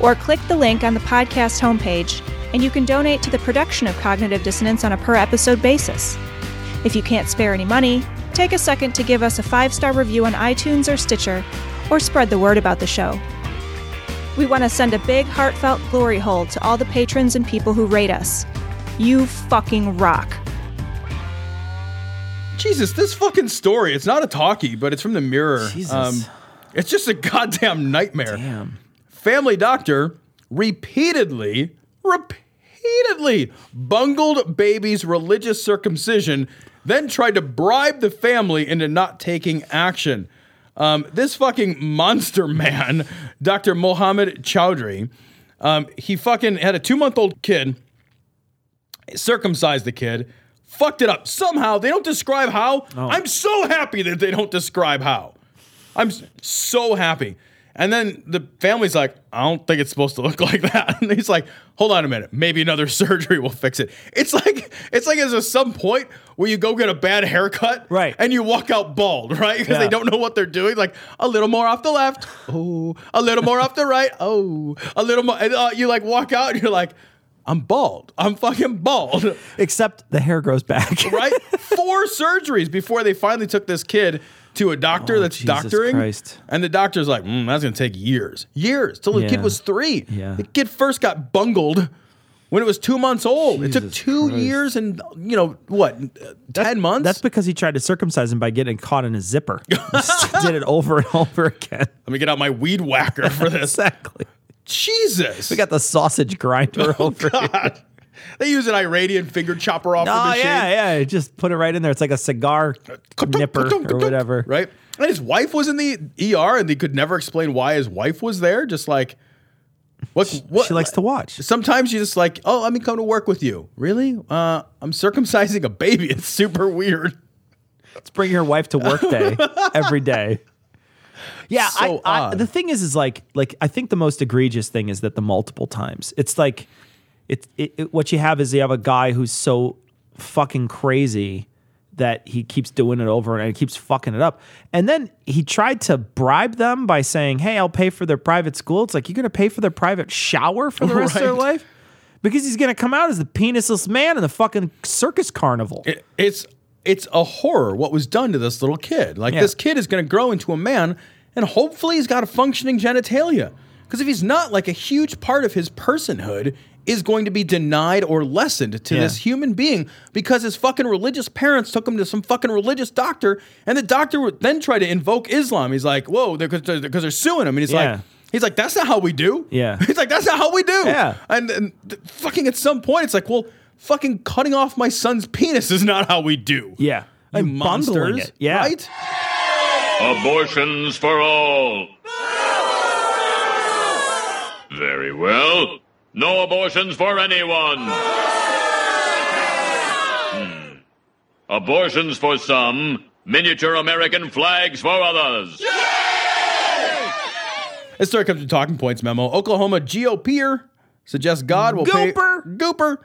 Or click the link on the podcast homepage and you can donate to the production of Cognitive Dissonance on a per episode basis. If you can't spare any money, take a second to give us a five star review on iTunes or Stitcher, or spread the word about the show. We want to send a big, heartfelt glory hole to all the patrons and people who rate us. You fucking rock. Jesus, this fucking story. It's not a talkie, but it's from the Mirror. Um, Jesus. it's just a goddamn nightmare. Damn. Family doctor repeatedly, repeatedly bungled baby's religious circumcision, then tried to bribe the family into not taking action. Um, this fucking monster man, Dr. Mohammed Chowdhury, um, he fucking had a two month old kid circumcised the kid, fucked it up. Somehow they don't describe how. I'm so happy that they don't describe how. I'm so happy. And then the family's like, I don't think it's supposed to look like that. And he's like, hold on a minute, maybe another surgery will fix it. It's like it's like there's some point where you go get a bad haircut, right? And you walk out bald, right? Because Yeah. they don't know what they're doing. Like a little more off the left, oh, a little more off the right, oh, a little more. And uh, you like walk out and you're like, I'm bald. I'm fucking bald. Except the hair grows back. right? Four surgeries before they finally took this kid to a doctor that's Oh, Jesus doctoring. Christ. And the doctor's like, mm, that's going to take years. Years. Till the Yeah. kid was three. Yeah. The kid first got bungled when it was two months old. it took two years and, you know, what, uh, 10 months? That's because he tried to circumcise him by getting caught in a zipper. Did it over and over again. Let me get out my weed whacker for this. exactly. Jesus. We got the sausage grinder over here. They use an Iranian finger chopper off Oh, the machine. yeah, yeah. Just put it right in there. It's like a cigar nipper or whatever. Right? And his wife was in the ER and they could never explain why his wife was there. Just like, what? what She likes to watch. Sometimes you just like, oh, let me come to work with you. Really? Uh, I'm circumcising a baby. It's super weird. Let's bring your wife to work day every day. Yeah, So I, I, the thing is, is like, like I think the most egregious thing is that the multiple times. It's like, it's it, it, what you have is you have a guy who's so fucking crazy that he keeps doing it over and he keeps fucking it up. And then he tried to bribe them by saying, "Hey, I'll pay for their private school." It's like you're going to pay for their private shower for the rest of their life because he's going to come out as the penisless man in the fucking circus carnival. It- it's it's a horror what was done to this little kid. Like Yeah. this kid is going to grow into a man, and hopefully he's got a functioning genitalia. Because if he's not, like a huge part of his personhood is going to be denied or lessened to Yeah. this human being because his fucking religious parents took him to some fucking religious doctor, and the doctor would then try to invoke Islam. He's like, "Whoa," because they're, 'cause they're suing him, and he's Yeah. like. He's like, that's not how we do. Yeah. He's like, that's not how we do. Yeah. And, and th- fucking at some point, it's like, well, fucking cutting off my son's penis is not how we do. Yeah. You And bundling monsters. it. Yeah. Right? Abortions for all. Very well. No abortions for anyone. Hmm. Abortions for some, miniature American flags for others. This story comes from Talking Points memo. Oklahoma GOPer suggests God will Gooper. pay. Gooper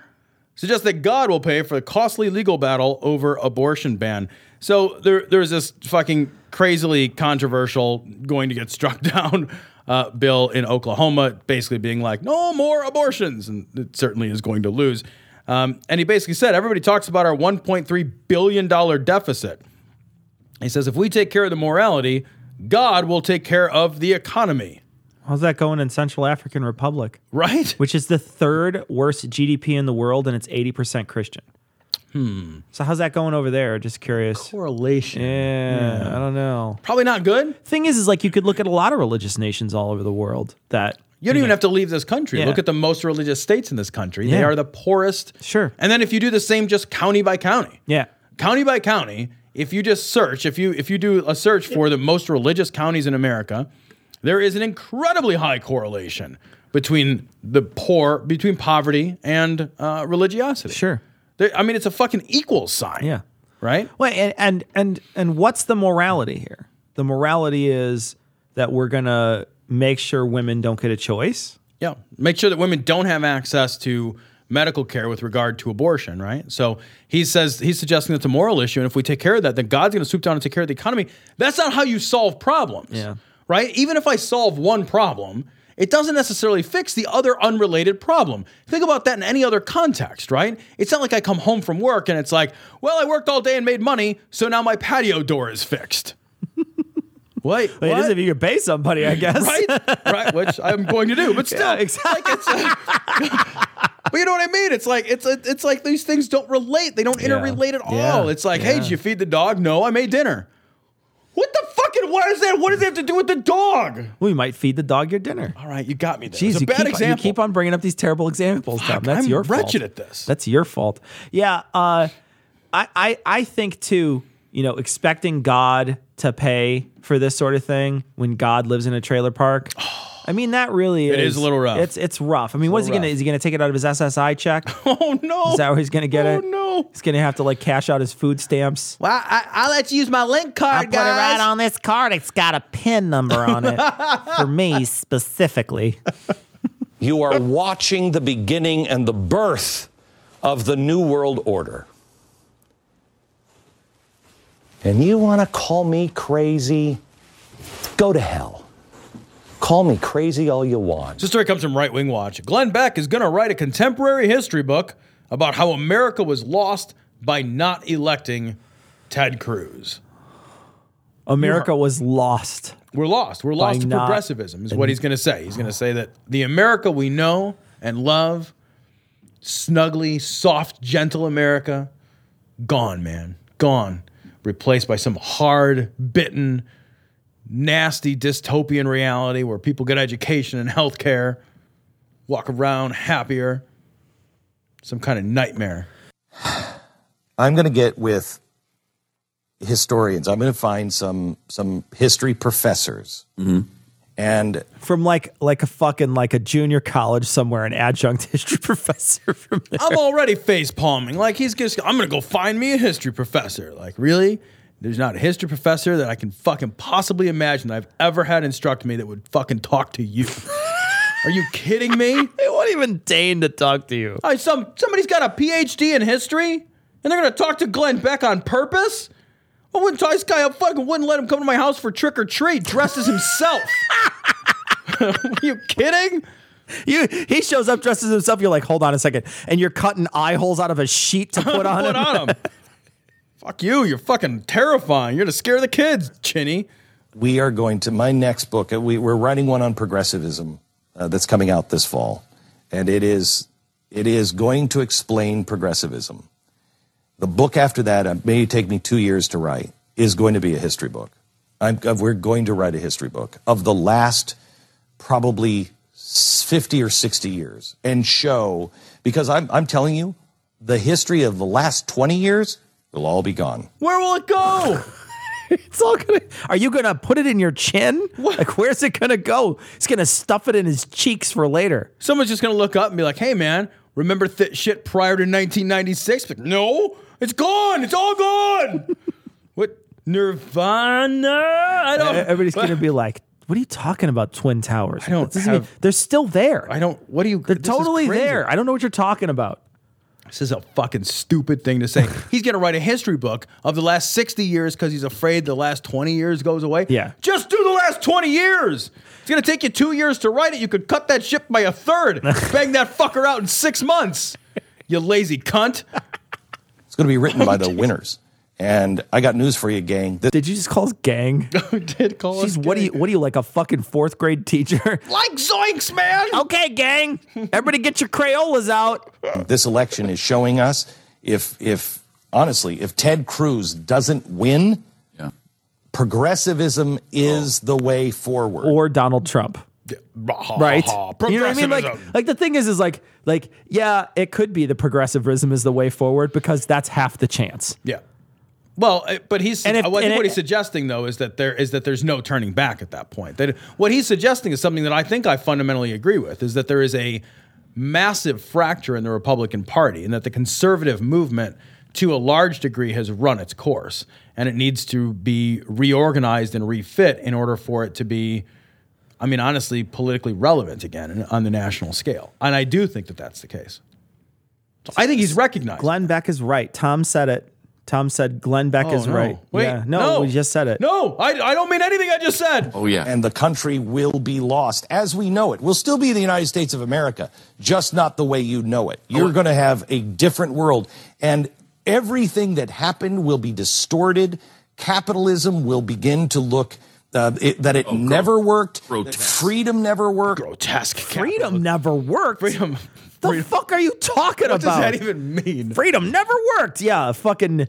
suggests that God will pay for the costly legal battle over abortion ban. So there, there's this fucking crazily controversial, going to get struck down uh, bill in Oklahoma, basically being like, no more abortions, and it certainly is going to lose. Um, and he basically said, everybody talks about our 1.3 billion dollar deficit. He says, if we take care of the morality, God will take care of the economy. How's that going in Central African Republic? Right. Which is the third worst GDP in the world and it's 80% Christian. Hmm. So how's that going over there? Just curious. Correlation. Yeah, I don't know. Probably not good. Thing is, is like you could look at a lot of religious nations all over the world that You don't even have to leave this country. Yeah. Look at the most religious states in this country. They Yeah. are the poorest. Sure. And then if you do the same just county by county. Yeah. County by county, if you just search, if you if you do a search for the most religious counties in America, there is an incredibly high correlation between the poor, between poverty and uh, religiosity. Sure. There, I mean, it's a fucking equal sign. Yeah. Right? Well, and and and and what's the morality here? The morality is that we're gonna make sure women don't get a choice. Yeah. Make sure that women don't have access to medical care with regard to abortion, right? So he says he's suggesting it's a moral issue. And if we take care of that, then God's going to swoop down and take care of the economy. That's not how you solve problems. Yeah. Right? Even if I solve one problem it doesn't necessarily fix the other unrelated problem. Think about that in any other context, right? It's not like I come home from work and it's like, well, I worked all day and made money, so now my patio door is fixed. Wait, Well, it is if you could pay somebody, I guess. right? Right, which I'm going to do, but still, Yeah, exactly. like it's. Uh, but you know what I mean? It's like it's it's like these things don't relate. They don't Yeah. interrelate at Yeah. all. It's like, hey, Yeah. did you feed the dog? No, I made dinner. What the fucking? What is that? What does that have to do with the dog? We might feed the dog your dinner. All right, you got me there. Jeez, it's a you bad keep, example. you keep on bringing up these terrible examples, Tom. That's I'm your fault. wretched at this. That's your fault. Yeah, uh, I, I I think too. You know, expecting God to pay for this sort of thing when God lives in a trailer park. I mean, that really It is is a little rough. It's it's rough. I mean, what's he little gonna? rough. Is he gonna take it out of his SSI check? oh no! Is that where he's gonna get oh, it? Oh no! He's gonna have to like cash out his food stamps. Well, I, I'll let you use my link card, I'll put it right guys. on this card. It's got a pin number on it for me specifically. You are watching the beginning and the birth of the New World Order. And you want to call me crazy? Go to hell. Call me crazy all you want. This story comes from Right Wing Watch. Glenn Beck is going to write a contemporary history book about how America was lost by not electing Ted Cruz. America was lost. We're lost. We're lost By to not- progressivism, is what he's going to say. He's going to say that the America we know and love, snuggly, soft, gentle America, gone, man. Gone. Replaced by some hard, bitten, nasty dystopian reality where people get education and health care, walk around happier. Some kind of nightmare. I'm going to get with historians. I'm going to find some some history professors. Mm-hmm. And from like like a fucking like a junior college somewhere, an adjunct history professor from there. I'm already face palming. Like he's just, I'm gonna go find me a history professor. Like really? There's not a history professor that I can fucking possibly imagine that I've ever had instruct me that would fucking talk to you. Are you kidding me? They won't even deign to talk to you. I, some somebody's got a PhD in history, and they're gonna talk to Glenn Beck on purpose. I wouldn't tie this guy up. Fucking wouldn't let him come to my house for trick or treat dressed as himself. Are you kidding? You he shows up dressed as himself. You're like, hold on a second, and you're cutting eye holes out of a sheet to put on Put him. on him. Fuck you. You're fucking terrifying. You're to scare the kids, Chinny. we are going to my next book. uh, We, we're writing one on progressivism uh, that's coming out this fall, and it is it is going to explain progressivism. The book after that uh, may take me two years to write. Is going to be a history book. I'm, uh, we're going to write a history book of the last probably 50 or 60 years and show because I'm, I'm telling you the history of the last 20 years will all be gone. Where will it go? It's all gonna. Are you gonna put it in your chin? Like, where's it gonna go? He's gonna stuff it in his cheeks for later. Someone's just gonna look up and be like, "Hey, man, remember th- shit prior to 1996?" Like, no, it's gone. It's all gone. what Nirvana? I don't. Everybody's gonna be like, "What are you talking about? Twin Towers? I don't That doesn't mean- they're still there. I don't. What do you? They're totally there. I don't know what you're talking about. This is a fucking stupid thing to say. he's gonna write a history book of the last 60 years because he's afraid the last 20 years goes away. Yeah. Just do the last 20 years. It's gonna take you two years to write it. You could cut that shit by a third. Bang that fucker out in six months. You lazy cunt. It's going to be written by the winners. And I got news for you, gang. This, Did you just call us gang? did call Jeez, what do you? What are you like a fucking fourth grade teacher? Like zoinks, man. okay, gang. Everybody, get your Crayolas out. this election is showing us if, if honestly, if Ted Cruz doesn't win, progressivism is oh. the way forward. Or Donald Trump. right? You know what I mean? Like, like the thing is, is like, like, yeah, it could be the progressivism is the way forward because that's half the chance. Yeah. Well, uh, but he's. If- I think and what it- he's suggesting though is that there is that there's no turning back at that point. That what he's suggesting is something that I think I fundamentally agree with is that there is a massive fracture in the Republican Party, and that the conservative movement, to a large degree, has run its course, and it needs to be reorganized and refit in order for it to be. I mean, honestly, politically relevant again on the national scale. And I do think that that's the case. So I think he's recognized. Glenn Beck is right. Tom said it. Tom said Glenn Beck Oh, is no. right. Wait, yeah. no, no. we just said it. No, I, I don't mean anything I just said. Oh, yeah. And the country will be lost as we know it. We'll still be the United States of America, just not the way you know it. You're going to have a different world. And everything that happened will be distorted. Capitalism will begin to look. Uh, it, that it never worked. That freedom never worked. Grotesque. Freedom never worked. Freedom. The fuck are you talking about? What does that even mean? Freedom never worked. Yeah, fucking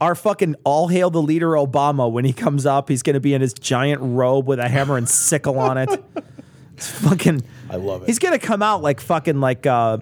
our fucking all hail the leader Obama when he comes up, he's gonna be in his giant robe with a hammer and sickle on it. It's fucking I love it. He's gonna come out like fucking like uh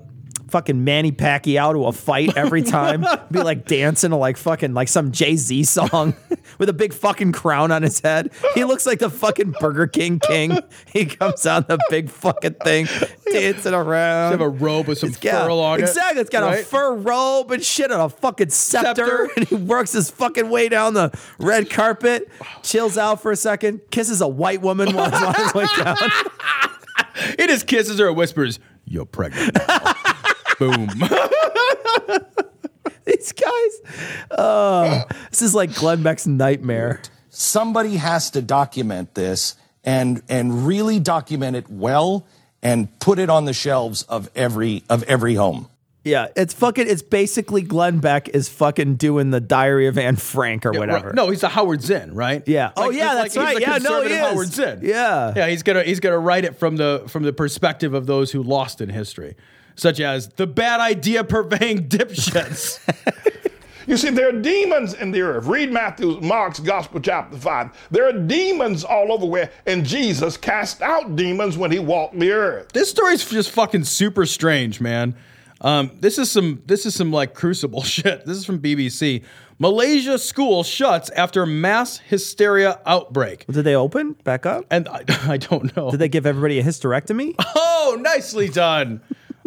fucking Manny Pacquiao to a fight every time. be like dancing to like fucking like some Jay-Z song with a big fucking crown on his head. He looks like the fucking Burger King king. He comes out the big fucking thing, dancing around. He have a robe with some Yeah, fur on it. Exactly. It's got a fur robe and shit and a fucking scepter. Scepter. And he works his fucking way down the red carpet, chills out for a second, kisses a white woman while he's on his way down. It is kisses or whispers. You're pregnant. Boom. These guys. Uh, this is like Glenn Beck's nightmare. Somebody has to document this and and really document it well and put it on the shelves of every of every home. Yeah, it's fucking. It's basically Glenn Beck is fucking doing the Diary of Anne Frank or whatever. No, he's a Howard Zinn, right? Yeah. oh yeah, that's he's right. the Yeah, no, he is. Howard Zinn. Yeah. Yeah, he's gonna he's gonna write it from the from the perspective of those who lost in history, such as the bad idea purveying dipshits. You see, there are demons in the earth. Read Matthew, Mark's Gospel, chapter 5. There are demons all over where, and Jesus cast out demons when he walked the earth. this story's just fucking super strange, man. Um, this is some this is some like crucible shit. This is from BBC. Malaysia school shuts after mass hysteria outbreak. Did they open back up? And I, I don't know. Did they give everybody a hysterectomy? Oh, nicely done.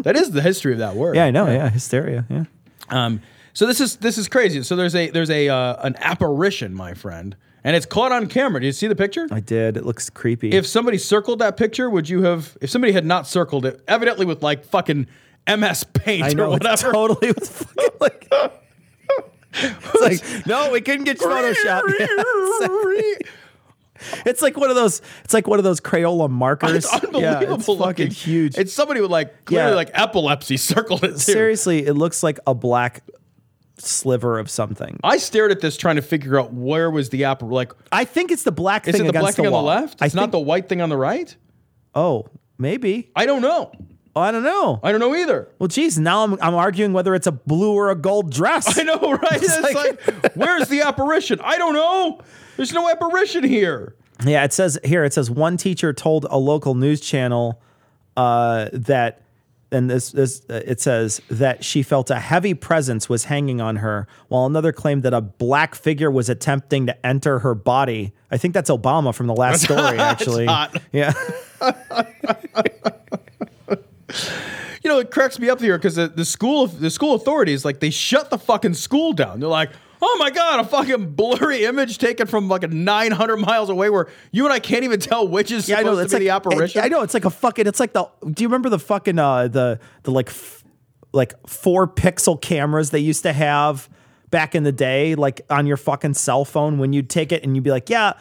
That is the history of that word. Yeah, I know. Yeah, hysteria. Yeah. Um, so this is this is crazy. So there's a there's a uh, an apparition, my friend, and it's caught on camera. Do you see the picture? I did. It looks creepy. If somebody circled that picture, would you have? If somebody had not circled it, evidently with like fucking MS Paint I know or whatever, totally was fucking like. it's like no, we couldn't get Photoshop. it's like one of those. It's like one of those Crayola markers. it's unbelievable. Yeah, it's fucking huge. It's somebody with like clearly Yeah. like epilepsy circled it too. Seriously, it looks like a black sliver of something. I stared at this trying to figure out where was the app. Like, I think it's the black is thing it the black against thing on the wall. left? I It's not think- the white thing on the right. Oh, maybe. I don't know. Oh, I don't know. I don't know either. Well, geez, now I'm I'm arguing whether it's a blue or a gold dress. I know, right? It's, like, where's the apparition? I don't know. There's no apparition here. Yeah, it says here. It says one teacher told a local news channel uh, that, and this this uh, it says that she felt a heavy presence was hanging on her, while another claimed that a black figure was attempting to enter her body. I think that's Obama from the last story, actually. Yeah. You know, it cracks me up here because the, the school the school authorities like they shut the fucking school down. They're like, oh my god, a fucking blurry image taken from like a 900 miles away where you and I can't even tell which is Yeah, I supposed know. to It's be like the apparition. I, I know. It's like a fucking. It's like the. Do you remember the fucking uh the the like f- like four pixel cameras they used to have back in the day, like on your fucking cell phone when you'd take it and you'd be like, yeah.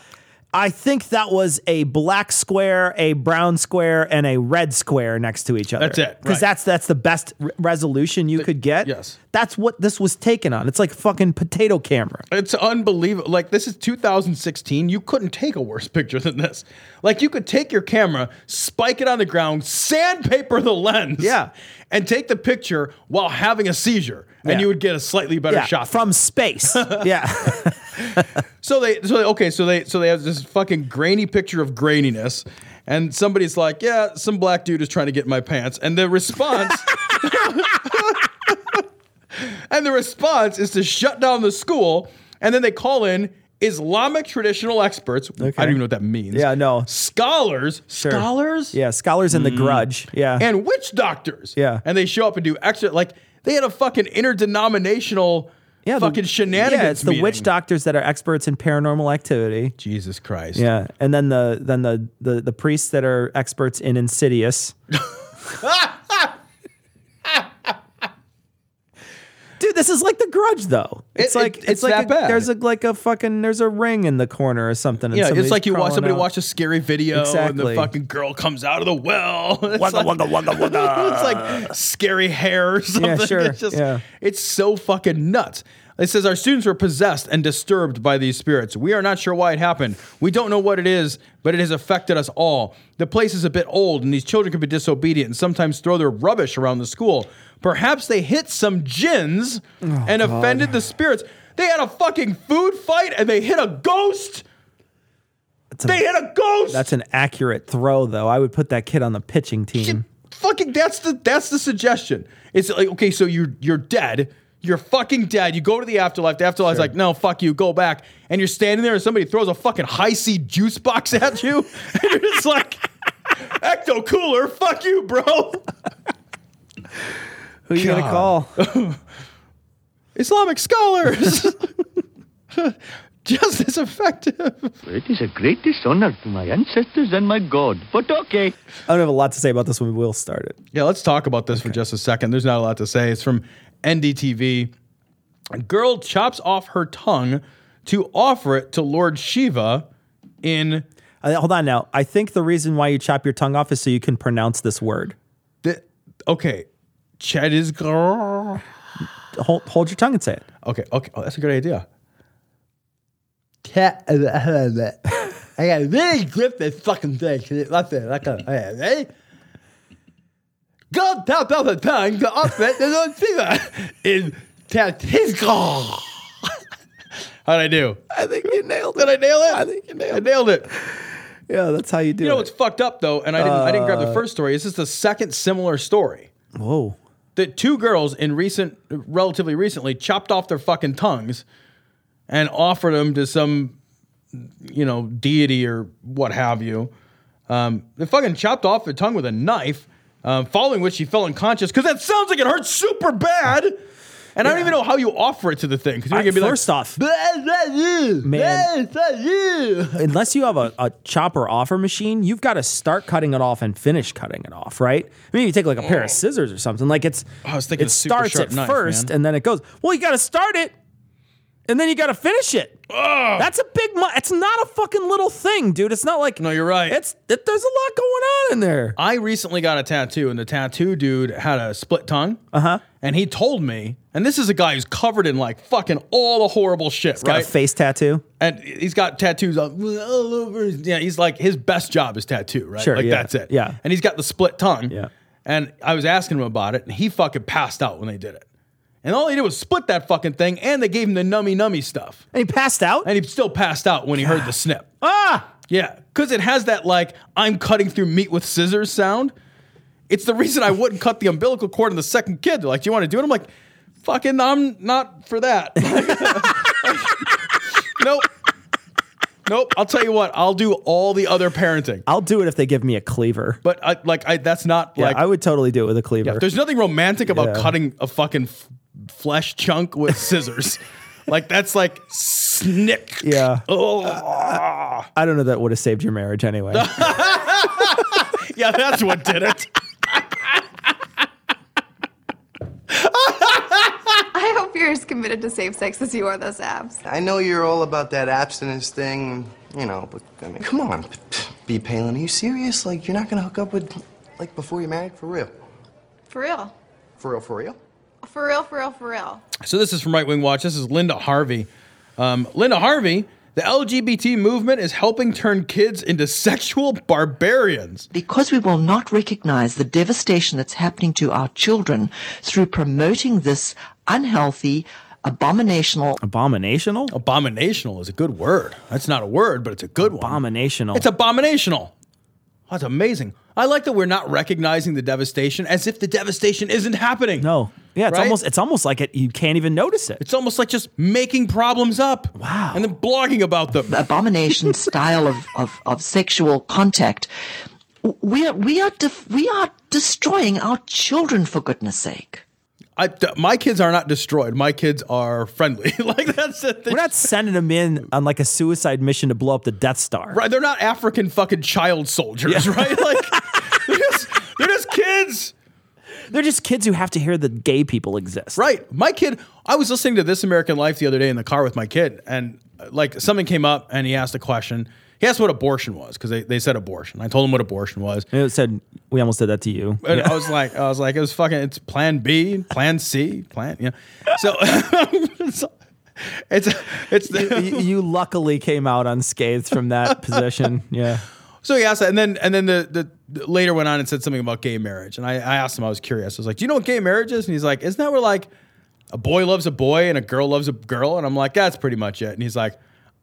I think that was a black square, a brown square, and a red square next to each other. That's it, Because right. that's that's the best re- resolution you could get. yes. That's what this was taken on. It's like fucking potato camera. It's unbelievable. Like this is 2016. You couldn't take a worse picture than this. Like you could take your camera, spike it on the ground, sandpaper the lens, Yeah. and take the picture while having a seizure, and Yeah. you would get a slightly better Yeah, shot from space. yeah. So they, so they, okay, so they, so they have this fucking grainy picture of graininess, and somebody's like, "Yeah, some black dude is trying to get my pants," and the response, and the response is to shut down the school, and then they call in Islamic traditional experts. I don't even know what that means. Yeah, no. Scholars, Sure. scholars, Yeah, scholars in the hmm. grudge. Yeah. and witch doctors. Yeah. and they show up and do extra. Like they had a fucking interdenominational. yeah, fucking the, shenanigans. Yeah, it's the witch doctors that are experts in paranormal activity. Jesus Christ. Yeah, and then the then the the, the priests that are experts in insidious. Dude, this is like the grudge though. It's It- like it- it's, it's like that a, bad. there's a like a fucking there's a ring in the corner or something. and Yeah, it's somebody's like you watch crawling somebody out. watch a scary video and Exactly. the fucking girl comes out of the well. It's Wugga, like, it's like scary hair or something. sure, It's just yeah. it's so fucking nuts. It says our students were possessed and disturbed by these spirits. We are not sure why it happened. We don't know what it is, but it has affected us all. The place is a bit old, and these children can be disobedient and sometimes throw their rubbish around the school. Perhaps they hit some jinns oh, and God. offended the spirits. They had a fucking food fight and they hit a ghost. they hit a ghost. That's an accurate throw though. I would put that kid on the pitching team. fucking that's the that's the suggestion. It's like okay, so you're you're dead. You're fucking dead. You go to the afterlife. The afterlife's like, no, fuck you, go back. And you're standing there and somebody throws a fucking Hi-C juice box at you. And you're just like, Ecto cooler, fuck you, bro. Who you gonna call? Islamic scholars. Just as effective. It is a great dishonor to my ancestors and my God. But okay. I don't have a lot to say about this when we'll start it. Yeah, let's talk about this for just a second. There's not a lot to say. It's from NDTV. A girl chops off her tongue to offer it to Lord Shiva in. Uh, hold on now. I think the reason why you chop your tongue off is so you can pronounce this word. The, okay. Chet is. Hold, hold your tongue and say it. Okay, okay. Oh, that's a good idea. Cat. I got really grip this fucking thing. That's it. Like a, okay, ready? Go tap out the tongue, it, and don't see that. In Tatisco. How'd I do? I think you nailed it. Did I nail it? I think you nailed I nailed it. Yeah, that's how you do it. You know it. what's fucked up though, and I didn't I didn't grab the Uh, first story. This is the second similar story. Whoa. That two girls in recent relatively recently chopped off their fucking tongues and offered them to some you know, deity or what have you. Um, they fucking chopped off her tongue with a knife, um, following which she fell unconscious because that sounds like it hurts super bad. And I don't even know how you offer it to the thing because you're I- gonna be first like, off, Man. Unless you have a, a chopper offer machine, you've got to start cutting it off and finish cutting it off, right? Maybe you take like a pair of scissors or something. Like it's Oh. I was thinking it starts at knife, first man. and then it goes. Well, you got to start it and then you got to finish it. That's a big. Mu- it's not a fucking little thing, dude. It's not like no, you're right. It's it, there's a lot going on in there. I recently got a tattoo, and the tattoo dude had a split tongue. Uh Uh-huh. And he told me, and this is a guy who's covered in like fucking all the horrible shit, got right? a face tattoo. and he's got tattoos all all over. His, yeah, he's like his best job is tattoo, right? Sure, like yeah, that's it. yeah. And he's got the split tongue. Yeah. And I was asking him about it, and he fucking passed out when they did it. And all he did was split that fucking thing, and they gave him the nummy nummy stuff. And he passed out. And he still passed out when he heard the snip. Ah. Yeah, because it has that like I'm cutting through meat with scissors sound. It's the reason I wouldn't cut the umbilical cord in the second kid. They're like, "Do you want to do it?" I'm like, "Fucking, I'm not for that." nope, nope. I'll tell you what. I'll do all the other parenting. I'll do it if they give me a cleaver. But I, like, I that's not Yeah, like. I would totally do it with a cleaver. yeah, there's nothing romantic about Yeah. cutting a fucking f- flesh chunk with scissors. like that's like snick. yeah. Oh. I don't know that would have saved your marriage anyway. yeah, that's what did it. I hope you're as committed to safe sex as you are those abs. I know you're all about that abstinence thing, you know, but I mean, come on, B. Palin, are you serious? Like, you're not gonna hook up with, like, before you're married? For real? For real. For real, for real? For real, for real, for real. So this is from Right Wing Watch. This is Linda Harvey. Um, Linda Harvey, the LGBT movement is helping turn kids into sexual barbarians. Because we will not recognize the devastation that's happening to our children through promoting this unhealthy, abominational. Abominational? Abominational is a good word. That's not a word, but it's a good one. Abominational. It's abominational. That's amazing. I like that we're not recognizing the devastation as if the devastation isn't happening. No. Yeah, it's Right? almost it's almost like it you can't even notice it. It's almost like just making problems up. Wow. And then blogging about them. abomination style of, of, of sexual contact. We are, we, are def- we are destroying our children, for goodness sake. I, my kids are not destroyed. My kids are friendly. like that's it. We're not sending them in on like a suicide mission to blow up the Death Star. Right, they're not African fucking child soldiers, right? Like they're just, they're just kids. They're just kids who have to hear that gay people exist. Right. My kid, I was listening to This American Life the other day in the car with my kid, and uh, like something came up and he asked a question. He asked what abortion was because they, they said abortion. I told him what abortion was. And it said we almost did that to you. And Yeah. I was like, I was like, it was fucking. It's Plan B, Plan C, Plan. Yeah. So, so it's it's you, you- you luckily came out unscathed from that position. Yeah. So he asked that, and then and then the, the, the later went on and said something about gay marriage, and I, I asked him, I was curious. I was like, "Do you know what gay marriage is?" And he's like, "Isn't that where like a boy loves a boy and a girl loves a girl?" And I'm like, "That's pretty much it." And he's like,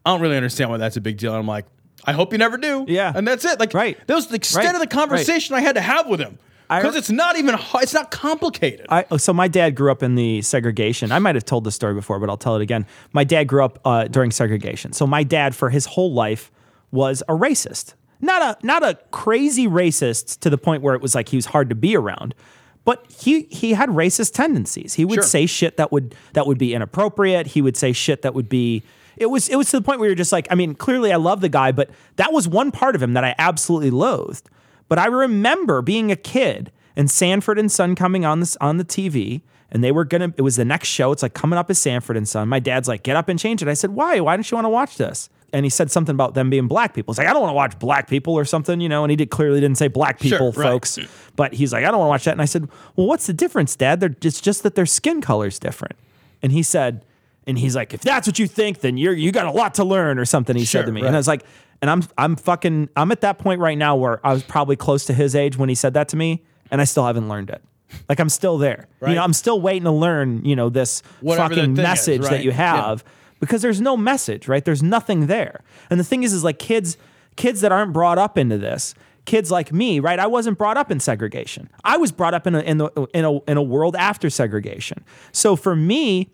"I don't really understand why that's a big deal." And I'm like, "I hope you never do." Yeah, and that's it. Like, right. That was the extent Right. of the conversation I had to have with him because it's not even it's not complicated. I, so my dad grew up in the segregation. I might have told this story before, but I'll tell it again. My dad grew up uh, during segregation. So my dad, for his whole life, was a racist. Not a not a crazy racist to the point where it was like he was hard to be around, but he he had racist tendencies. He would Sure. say shit that would that would be inappropriate. He would say shit that would be. It was it was to the point where you're just like, I mean, clearly I love the guy, but that was one part of him that I absolutely loathed. But I remember being a kid and Sanford and Son coming on this on the TV, and they were gonna. It was the next show. It's like coming up as Sanford and Son. My dad's like, get up and change it. I said, why? Why don't you want to watch this? And he said something about them being black people. He's like, I don't want to watch black people or something, you know. And he did clearly didn't say black Sure, people, right. folks. But he's like, I don't want to watch that. And I said, Well, what's the difference, Dad? They're, it's just that their skin color's different. And he said, and he's like, if that's what you think, then you're you got a lot to learn or something. He Sure, said to me, right. and I was like, and I'm I'm fucking I'm at that point right now where I was probably close to his age when he said that to me, and I still haven't learned it. Like I'm still there. Right. You know, I'm still waiting to learn. You know, this Whatever fucking thing is, message that right? you Yeah. Because there's no message, right? There's nothing there. And the thing is, is like kids kids that aren't brought up into this. Kids like me, right? I wasn't brought up in segregation. I was brought up in a in, the, in a in a world after segregation. So for me,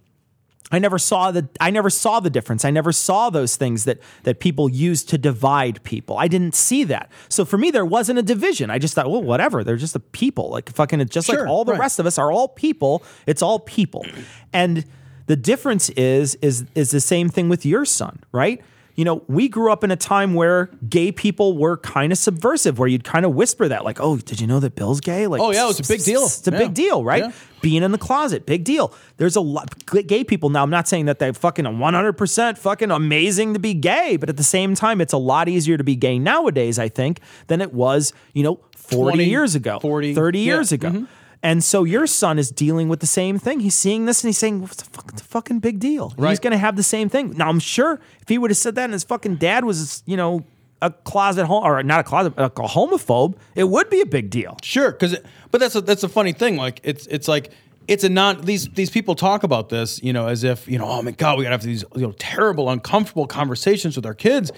I never saw the I never saw the difference. I never saw those things that that people use to divide people. I didn't see that. So for me there wasn't a division. I just thought, well, whatever. They're just a people. Like fucking it's just Sure, like all the right. rest of us are all people. It's all people. And the difference is is is the same thing with your son, right? You know, we grew up in a time where gay people were kind of subversive, where you'd kind of whisper that, like, "Oh, did you know that Bill's gay?" Like, Oh, yeah, it's a big deal. It's a Yeah. big deal, right? Yeah. being in the closet, big deal. There's a lot gay people now. I'm not saying that they're fucking 100% fucking amazing to be gay, but at the same time, it's a lot easier to be gay nowadays, I think, than it was, you know, 40 20, years ago, 40, 30 yeah, years ago. mhm. And so your son is dealing with the same thing. He's seeing this and he's saying, "What's the fuck, it's a fucking big deal?" He's going to have the same thing. Now, I'm sure if he would have said that and his fucking dad was, you know, a closet home or not a closet, a homophobe, it would be a big deal. Sure, because but that's a, that's a funny thing. Like it's it's like it's a non these these people talk about this, you know, as if you know, oh my god, we gotta have these you know terrible, uncomfortable conversations with our kids.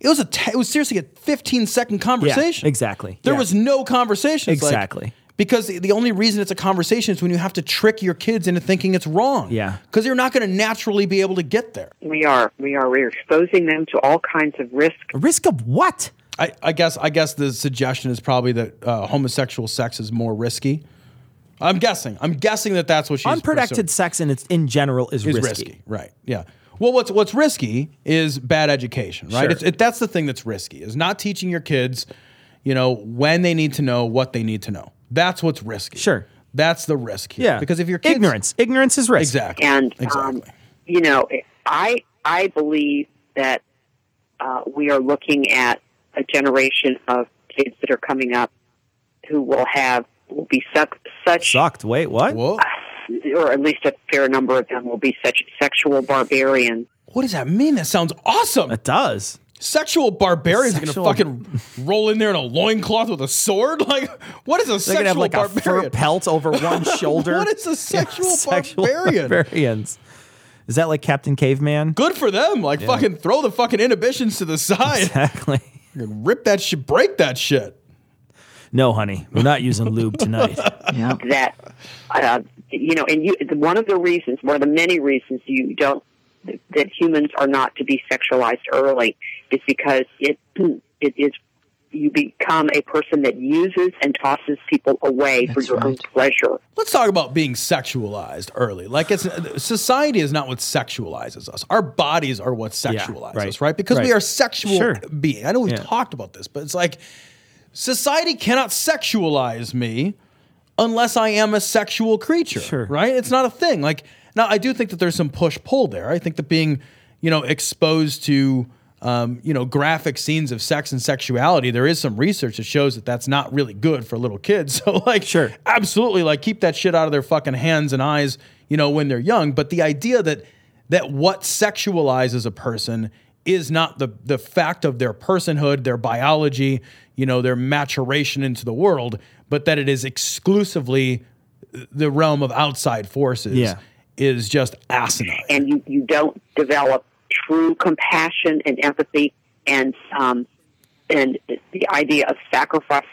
It was a te- it was seriously a 15 second conversation. exactly. There Yeah. was no conversation. It's like- Exactly. Because the, the only reason it's a conversation is when you have to trick your kids into thinking it's wrong. Yeah. Because you're not going to naturally be able to get there. We are. We are. We're exposing them to all kinds of risk. Risk of what? I, I guess I guess the suggestion is probably that uh, homosexual sex is more risky. I'm guessing. I'm guessing that that's what she's saying. Unprotected pursuing. sex in its in general is, is risky. risky. Right. Yeah. Well, what's what's risky is bad education, right? Sure. It's, it, that's the thing that's risky is not teaching your kids, you know, when they need to know what they need to know. That's what's risky. Sure. That's the risk here. Yeah. Because if your kids ignorance, ignorance is risk. exactly, And exactly. um, you know, I I believe that uh, we are looking at a generation of kids that are coming up who will have will be suck, such Sucked. Wait, what? or at least a fair number of them will be such sexual barbarians. What does that mean? That sounds awesome. It does. Sexual barbarians Sexual- are gonna fucking roll in there in a loincloth with a sword. Like, what is a They're sexual gonna have like a fur pelt over one shoulder. What is a sexual Sexual barbarian? barbarians. Is that like Captain Caveman? Good for them. Like, Yeah. fucking throw the fucking inhibitions to the side. Exactly. Rip that shit. Break that shit. No, honey, we're not using lube tonight. Yeah. that uh, you know, and you one of the reasons, one of the many reasons you don't that humans are not to be sexualized early is because it it is you become a person that uses and tosses people away for your own pleasure. Let's talk about being sexualized early. Like, it's society is not what sexualizes us. Our bodies are what sexualize right. us, right? Because we are sexual Sure. beings. I know we've Yeah. talked about this, but it's like society cannot sexualize me unless I am a sexual creature. Sure. Right? It's not a thing. Like now I do think that there's some push pull there. I think that being, you know, exposed to um, you know, graphic scenes of sex and sexuality, there is some research that shows that that's not really good for little kids. So, like, sure, absolutely, like, keep that shit out of their fucking hands and eyes, you know, when they're young. But the idea that that what sexualizes a person is not the the fact of their personhood, their biology, you know, their maturation into the world, but that it is exclusively the realm of outside forces. Yeah. Is just asinine. and you, you don't develop true compassion and empathy and um, and the idea of sacrifice,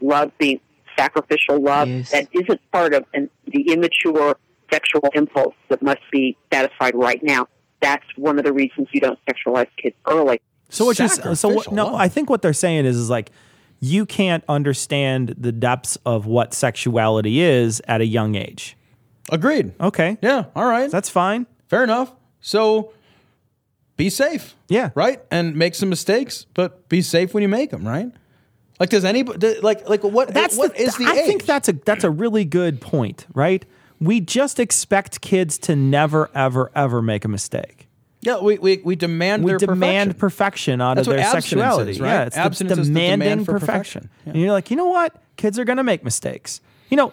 love being sacrificial love that isn't part of an, the immature sexual impulse that must be satisfied right now. That's one of the reasons you don't sexualize kids early. So what you so what, no, I think what they're saying is is like you can't understand the depths of what sexuality is at a young age. Agreed. Okay. Yeah. All right. That's fine. Fair enough. So be safe. Yeah. Right. And make some mistakes, but be safe when you make them. Right. Like, does anybody like like what? That's what the, is the I age? think that's a that's a really good point, right? We just expect kids to never ever ever make a mistake. Yeah, we we, we demand we their demand perfection. perfection, out That's of their sexuality. is, right? Yeah, it's the Abstinence is the demanding demand for perfection. perfection. And you're like, you know what? Kids are gonna make mistakes. You know,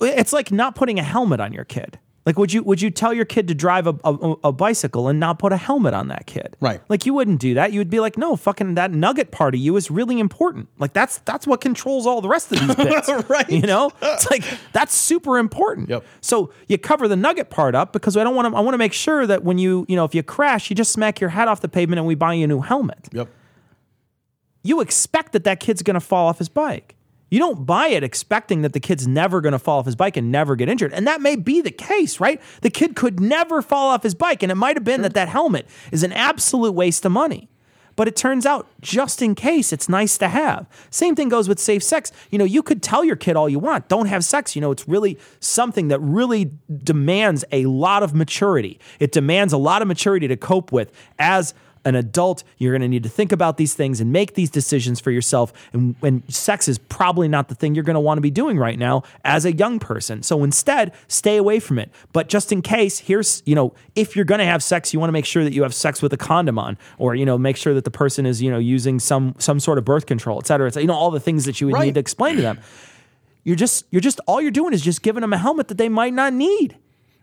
it's like not putting a helmet on your kid. Like, would you would you tell your kid to drive a, a, a bicycle and not put a helmet on that kid? Right. Like you wouldn't do that. You would be like, no, fucking that nugget part of you is really important. Like that's that's what controls all the rest of these bits. right. You know, it's like that's super important. Yep. So you cover the nugget part up because I don't want to. I want to make sure that when you you know if you crash, you just smack your head off the pavement and we buy you a new helmet. Yep. You expect that that kid's going to fall off his bike. You don't buy it expecting that the kid's never going to fall off his bike and never get injured. And that may be the case, right? The kid could never fall off his bike. And it might have been that that helmet is an absolute waste of money. But it turns out, just in case, it's nice to have. Same thing goes with safe sex. You know, you could tell your kid all you want, don't have sex. You know, it's really something that really demands a lot of maturity. It demands a lot of maturity to cope with as an adult, you're going to need to think about these things and make these decisions for yourself. And when sex is probably not the thing you're going to want to be doing right now as a young person. So instead, stay away from it. But just in case, here's, you know, if you're going to have sex, you want to make sure that you have sex with a condom on or, you know, make sure that the person is, you know, using some some sort of birth control, et cetera. It's, you know, all the things that you would Right. need to explain to them. You're just, you're just, all you're doing is just giving them a helmet that they might not need.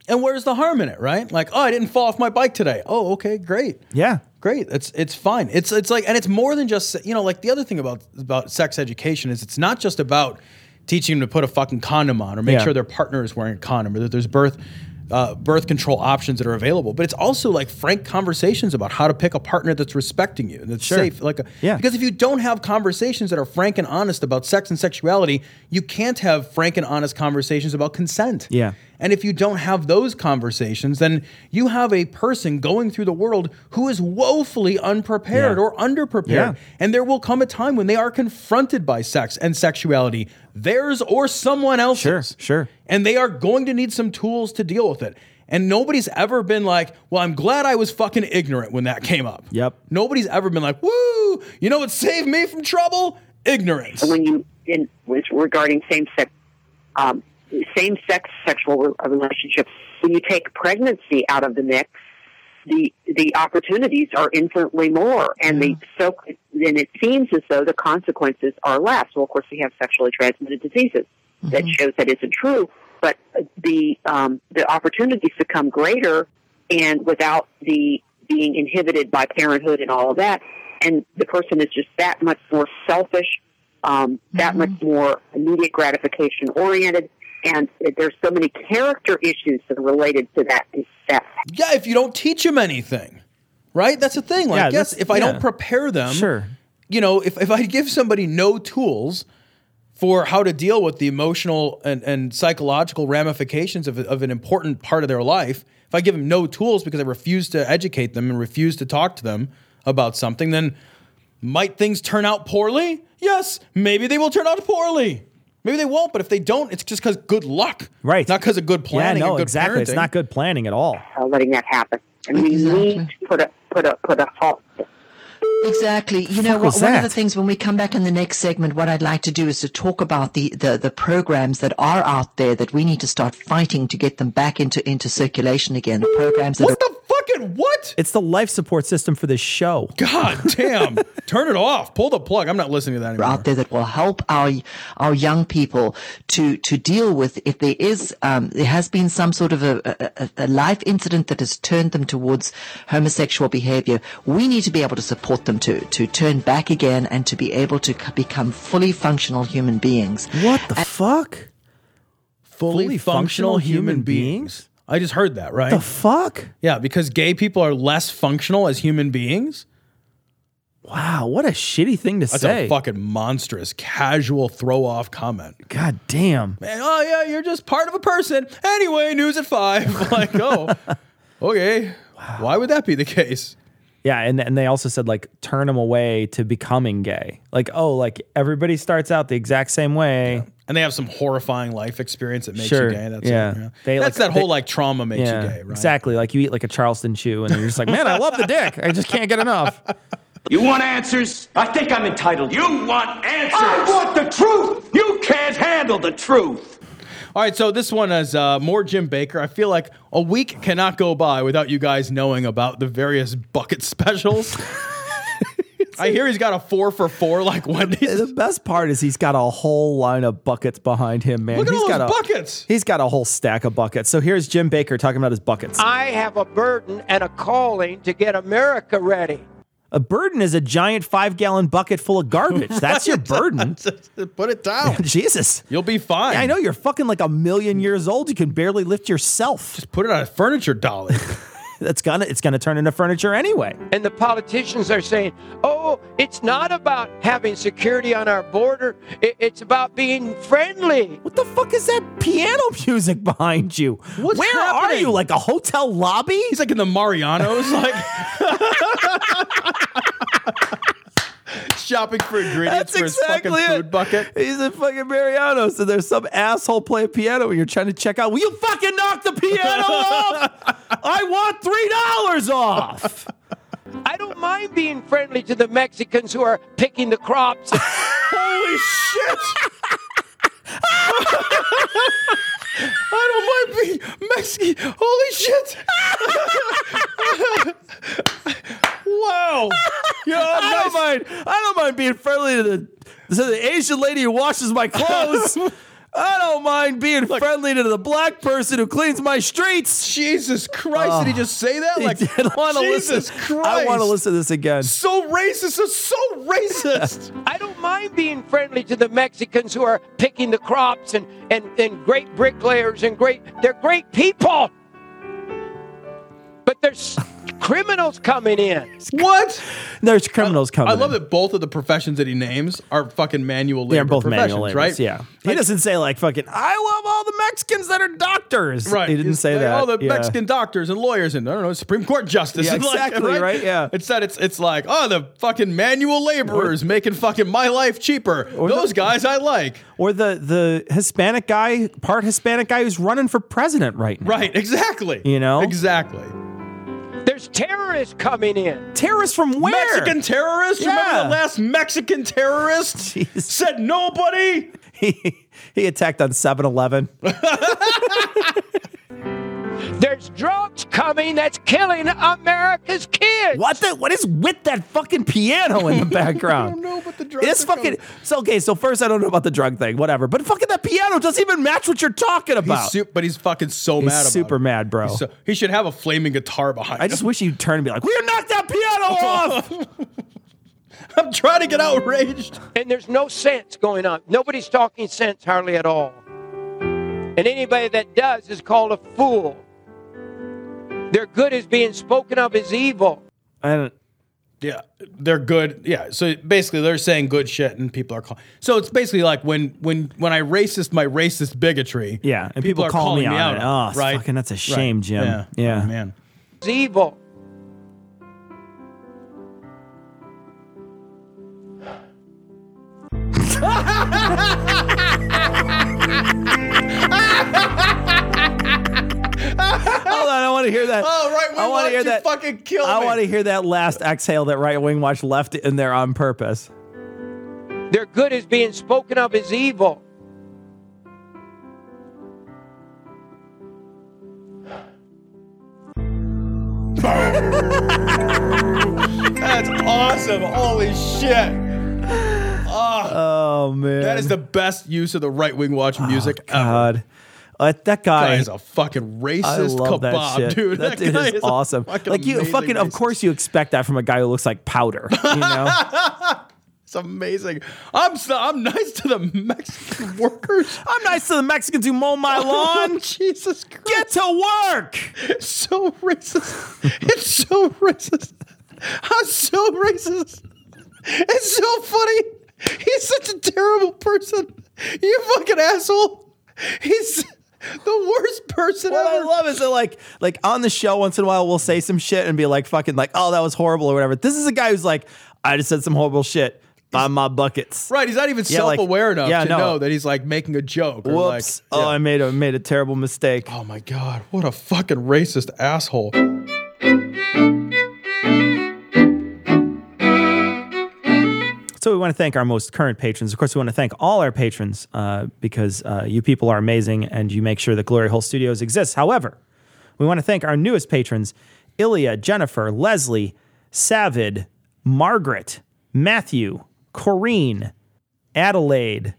And where's the harm in it, right? Like, oh, I didn't fall off my bike today. Oh, okay, great. Yeah. Great. It's it's fine. It's it's like and it's more than just you know, like the other thing about about sex education is it's not just about teaching them to put a fucking condom on or make Yeah. sure their partner is wearing a condom or that there's birth uh, birth control options that are available. But it's also like frank conversations about how to pick a partner that's respecting you and that's Sure. safe. Like a, Yeah. because if you don't have conversations that are frank and honest about sex and sexuality, you can't have frank and honest conversations about consent. Yeah. And if you don't have those conversations, then you have a person going through the world who is woefully unprepared Yeah. or underprepared. Yeah. And there will come a time when they are confronted by sex and sexuality, theirs or someone else's. Sure, sure. And they are going to need some tools to deal with it. And nobody's ever been like, well, I'm glad I was fucking ignorant when that came up. Yep. Nobody's ever been like, woo, you know what saved me from trouble? Ignorance. when you in with regarding same sex um, same sex sexual re- relationships. When you take pregnancy out of the mix the the opportunities are infinitely more and the so then it seems as though the consequences are less. Well of course we have sexually transmitted diseases that shows that isn't true but the um, the opportunities become greater and without the being inhibited by parenthood and all of that and the person is just that much more selfish um, that much more immediate gratification oriented and there's so many character issues that are related to that that Yeah, if you don't teach them anything, right? That's the thing. Like, Yeah, yes, if I yeah. don't prepare them, Sure. you know, if, if I give somebody no tools for how to deal with the emotional and, and psychological ramifications of, of an important part of their life, if I give them no tools because I refuse to educate them and refuse to talk to them about something, then might things turn out poorly? Yes, maybe they will turn out poorly. Maybe they won't, but if they don't, it's just because good luck. Right. Not because of good planning yeah, no, and good exactly. It's not good planning at all. uh, letting that happen and we need to put a put a put a halt Exactly. You know, what, one of the things when we come back in the next segment, what I'd like to do is to talk about the, the, the programs that are out there that we need to start fighting to get them back into, into circulation again. The programs that What are the fucking what? It's the life support system for this show. God damn. Turn it off. Pull the plug. I'm not listening to that anymore. out there that will help our our young people to to deal with if there is um, there has been some sort of a, a, a life incident that has turned them towards homosexual behavior. We need to be able to support them to to turn back again and to be able to become fully functional human beings. What the fuck? Fully, functional, human beings. I just heard that, right? The fuck? Yeah, because gay people are less functional as human beings. Wow, what a shitty thing to That's say. a fucking monstrous, casual throw off comment. God damn. Man, oh yeah, you're just part of a person. Anyway, news at five. like, oh, okay. Why would that be the case? Yeah, and and they also said like turn them away to becoming gay. Like, oh, like everybody starts out the exact same way. And they have some horrifying life experience that makes Sure. you gay. That's yeah. it, yeah. They, That's like, that whole they- like trauma makes yeah, you gay, right? Exactly. Like you eat like a Charleston chew and you're just like, man, I love the dick. I just can't get enough. You want answers? I think I'm entitled. You want answers? I want the truth. You can't handle the truth. All right, so this one is uh, more Jim Bakker. I feel like a week cannot go by without you guys knowing about the various bucket specials. I hear he's got a four for four like Wendy's. The best part is he's got a whole line of buckets behind him, man. Look at He's all got those a, buckets. He's got a whole stack of buckets. So here's Jim Bakker talking about his buckets. I have a burden and a calling to get America ready. A burden is a giant five gallon bucket full of garbage. That's your burden. Put it down. Jesus. You'll be fine. Yeah, I know you're fucking like a million years old. You can barely lift yourself. Just put it on a furniture dolly. That's gonna it's gonna turn into furniture anyway. And the politicians are saying, oh, it's not about having security on our border, I- it's about being friendly. What the fuck is that piano music behind you? What's Where are you? Like a hotel lobby? He's like in the Mariano's, like shopping for ingredients That's for his exactly fucking it. food bucket. He's in fucking Mariano, so there's some asshole playing piano and you're trying to check out. Will you fucking knock the piano off? I want three dollars off. I don't mind being friendly to the Mexicans who are picking the crops. Holy shit! I don't mind being Mexican. Holy shit! wow. Yeah, I don't mind. I don't mind being friendly to the to the Asian lady who washes my clothes. I don't mind being friendly to the black person who cleans my streets. Jesus Christ! did he oh. just say that? Like, I want to Jesus listen. Christ! I want to listen to this again. So racist! It's so racist. I don't mind being friendly to the Mexicans who are picking the crops and, and, and great bricklayers and great, they're great people. But there's criminals coming in. What? There's criminals coming. I love in. that both of the professions that he names are fucking manual labor They're both professions, manual labors, right? Yeah. He doesn't say like fucking. I love all the Mexicans that are doctors. Right. He didn't It's say that. All the Yeah. Mexican doctors and lawyers and I don't know Supreme Court justice. Yeah, and, like, exactly, right? Yeah. Instead, it's it's like oh the fucking manual laborers making fucking my life cheaper. Those guys I like. Or the the Hispanic guy, part Hispanic guy who's running for president right now. Right. Exactly. You know. Exactly. There's terrorists coming in. Terrorists from where? Mexican terrorists. Remember the last Mexican terrorist said nobody. He he attacked on 7-Eleven. There's drugs coming that's killing America's kids. What the? What is with that fucking piano in the background? I don't know, but the drugs. It's fucking. So okay, so first I don't know about the drug thing, whatever. But fucking that piano doesn't even match what you're talking about. He's su- but he's fucking so He's mad about super it. mad, bro. So- he should have a flaming guitar behind I him. just wish he'd turn and be like, "We knocked that piano off?" I'm trying to get outraged. And there's no sense going on. Nobody's talking sense hardly at all. And anybody that does is called a fool. Their good is being spoken of as evil. I don't. Yeah, they're good. Yeah, so basically they're saying good shit, and people are calling. So it's basically like when when when I racist my racist bigotry. Yeah, and people, are call me, on it. Oh, it's right? fucking, that's a Right. shame, Jim. Yeah, yeah. Oh, man. It's evil. want want to hear that. Oh, right wing I want watch, to hear you that. fucking kill I me. want to hear that last exhale that right wing watch left in there on purpose. Their good is being spoken of as evil. That's awesome. Holy shit. Ah. Oh man, That is the best use of the right wing watch oh, music ever. God. Uh, that guy, Guy is a fucking racist I love that kebab, shit. dude. That, That dude is is awesome. fucking Like you, fucking, of course, you expect that from a guy who looks like powder. You know, It's amazing. I'm so, I'm nice to the Mexican workers. I'm nice to the Mexicans who mow my lawn. Jesus Christ. Get to work. It's so racist. It's so racist. I'm so racist. It's so funny. He's such a terrible person. You fucking asshole. He's the worst person What I love is that like like on the show once in a while we'll say some shit and be like fucking like oh that was horrible or whatever. This is a guy who's like I just said some horrible shit. Buy my buckets. Right, he's not even Yeah, self-aware enough yeah, to no. know that he's like making a joke. Or Whoops! Like, Oh, I made a made a terrible mistake. Oh my god, what a fucking racist asshole. So we want to thank our most current patrons. Of course, we want to thank all our patrons uh, because uh, you people are amazing and you make sure that Glory Hole Studios exists. However, we want to thank our newest patrons: Ilya, Jennifer, Leslie, Savid, Margaret, Matthew, Corrine, Adelaide,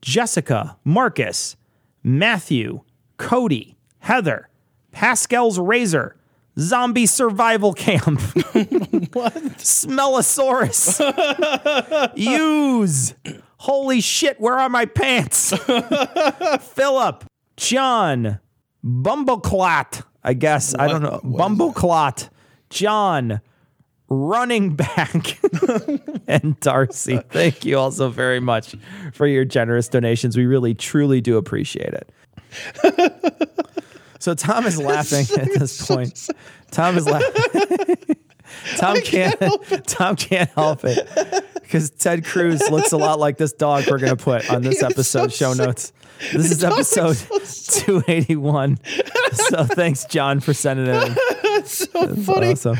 Jessica, Marcus, Matthew, Cody, Heather, Pascal's Razor, Zombie Survival Camp, what? Smellosaurus, Use, Holy shit, where are my pants? Philip, John, Bumbleclot, I guess. I don't know. Bumbleclot, John, Running Back, and Darcy. Thank you all so very much for your generous donations. We really, truly do appreciate it. So Tom is laughing at this point. Tom is laughing. Tom can't. Tom can't help it because Ted Cruz looks a lot like this dog we're gonna put on this episode so show sick. notes. This is episode so 281. So thanks, John, for sending it in. That's so That's funny. awesome.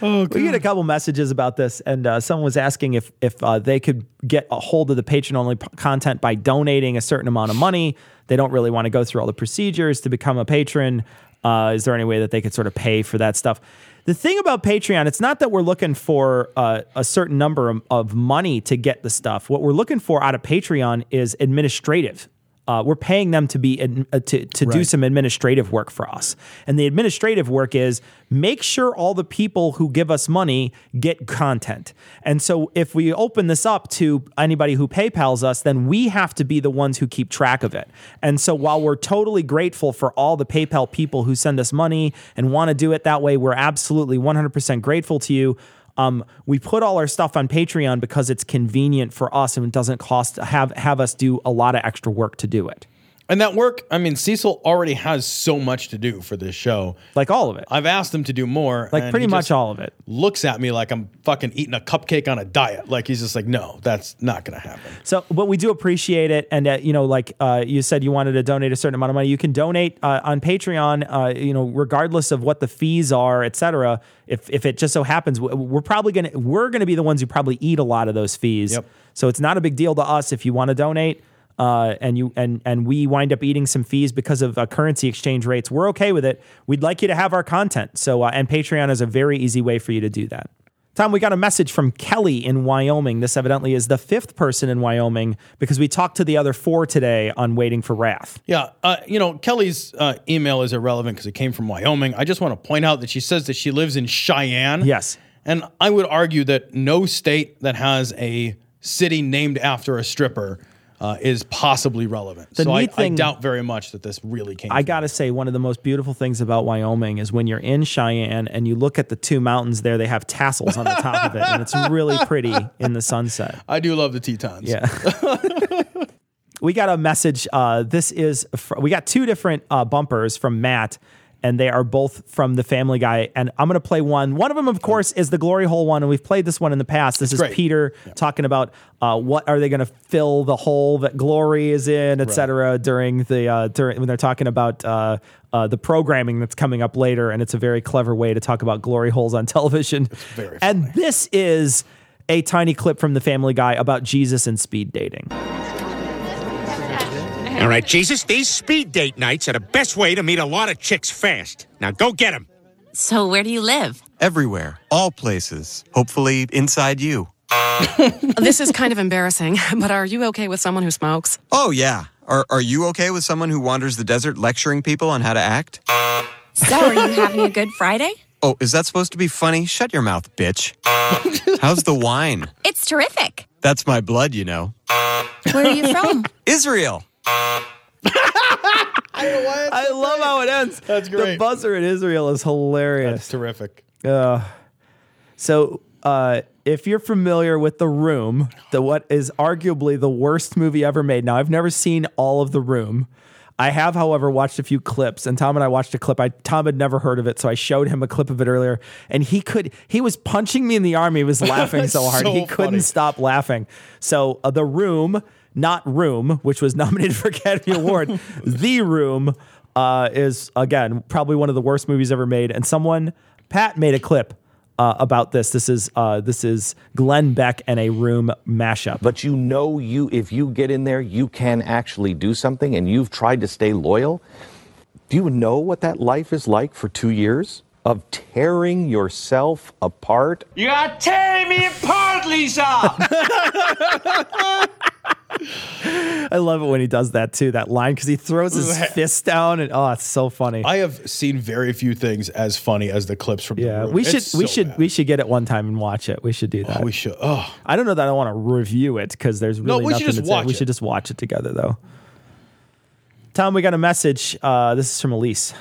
Oh, We get a couple messages about this, and uh, someone was asking if if uh, they could get a hold of the patron only p- content by donating a certain amount of money. They don't really want to go through all the procedures to become a patron. Uh, is there any way that they could sort of pay for that stuff? The thing about Patreon, it's not that we're looking for uh, a certain number of, of money to get the stuff. What we're looking for out of Patreon is administrative. Uh, we're paying them to be uh, to to do some administrative work for us, and the administrative work is make sure all the people who give us money get content. And so, if we open this up to anybody who PayPal's us, then we have to be the ones who keep track of it. And so, while we're totally grateful for all the PayPal people who send us money and want to do it that way, we're absolutely 100% grateful to you. Um, we put all our stuff on Patreon because it's convenient for us and it doesn't cost have have us do a lot of extra work to do it. And that work, I mean, Cecil already has so much to do for this show. Like all of it. I've asked him to do more. Like pretty much all of it. Looks at me like I'm fucking eating a cupcake on a diet. Like he's just like, no, that's not going to happen. So, but we do appreciate it, and uh, you know, like uh, you said, you wanted to donate a certain amount of money. You can donate uh, on Patreon. Uh, you know, regardless of what the fees are, et cetera. If if it just so happens, we're probably gonna we're gonna be the ones who probably eat a lot of those fees. Yep. So it's not a big deal to us if you want to donate. Uh, and you and and we wind up eating some fees because of uh, currency exchange rates. We're okay with it. We'd like you to have our content. So uh, and Patreon is a very easy way for you to do that. Tom, we got a message from Kelly in Wyoming. This evidently is the fifth person in Wyoming because we talked to the other four today on Waiting for Wrath. Yeah, uh, you know, Kelly's uh, email is irrelevant because it came from Wyoming. I just want to point out that she says that she lives in Cheyenne. Yes. And I would argue that no state that has a city named after a stripper uh, is possibly relevant. The so I, thing- I doubt very much that this really came. I got to say, one of the most beautiful things about Wyoming is when you're in Cheyenne and you look at the two mountains there, they have tassels on the top of it, and it's really pretty in the sunset. I do love the Tetons. Yeah. we got a message. Uh, this is fr- we got two different uh, bumpers from Matt, and they are both from the Family Guy. And I'm going to play one. One of them, of course, is the glory hole one, and we've played this one in the past. This is great. Peter talking about uh, what are they going to fill the hole that glory is in, et cetera, during the uh, during when they're talking about. Uh, uh, the programming that's coming up later, and it's a very clever way to talk about glory holes on television. and this is a tiny clip from the Family Guy about Jesus and speed dating. All right, Jesus, these speed date nights are the best way to meet a lot of chicks fast. Now go get them. So, where do you live? Everywhere, all places. Hopefully, inside you. this is kind of embarrassing, but are you okay with someone who smokes? Oh, yeah. Are, are you okay with someone who wanders the desert lecturing people on how to act? So, are you having a good Friday? Oh, is that supposed to be funny? Shut your mouth, bitch. How's the wine? It's terrific. That's my blood, you know. Where are you from? Israel. I love how it ends. That's great. The buzzer in Israel is hilarious. That's terrific. Uh, so, uh, if you're familiar with The Room, the what is arguably the worst movie ever made. Now, I've never seen all of The Room. I have, however, watched a few clips, and Tom and I watched a clip. I Tom had never heard of it, so I showed him a clip of it earlier, and he could he was punching me in the arm. He was laughing so hard So he couldn't stop laughing. So, uh, The Room, not Room, which was nominated for Academy Award, The Room uh, is again probably one of the worst movies ever made. And someone, Pat, made a clip uh, about this. This is uh, this is Glenn Beck and a Room mashup. But you know, you if you get in there, you can actually do something, and you've tried to stay loyal. Do you know what that life is like for two years of tearing yourself apart? You are tearing me apart, Lisa! I love it when he does that too. That line because he throws his fist down and oh, it's so funny. I have seen very few things as funny as the clips from yeah, we should It's we so should bad. we should get it one time and watch it. We should do that. we should. Oh, I don't know that I want to review it because there's No, really we should nothing just to say. watch We should just watch it together though. Tom, we got a message. Uh, this is from Elise.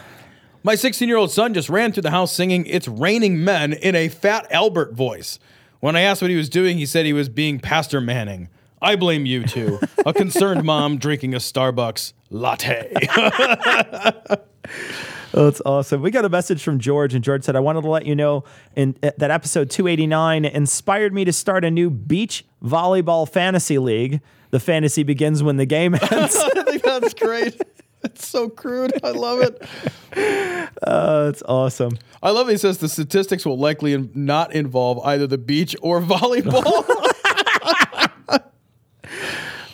My 16 year old son just ran through the house singing It's Raining Men in a Fat Albert voice. When I asked what he was doing, he said he was being Pastor Manning. I blame you too. a concerned mom drinking a Starbucks latte. Oh, it's awesome. We got a message from George, and George said, I wanted to let you know in, uh, that episode 289 inspired me to start a new beach volleyball fantasy league. The fantasy begins when the game ends. I think that's great. It's so crude. I love it. uh, it's awesome. I love it. He says the statistics will likely not involve either the beach or volleyball.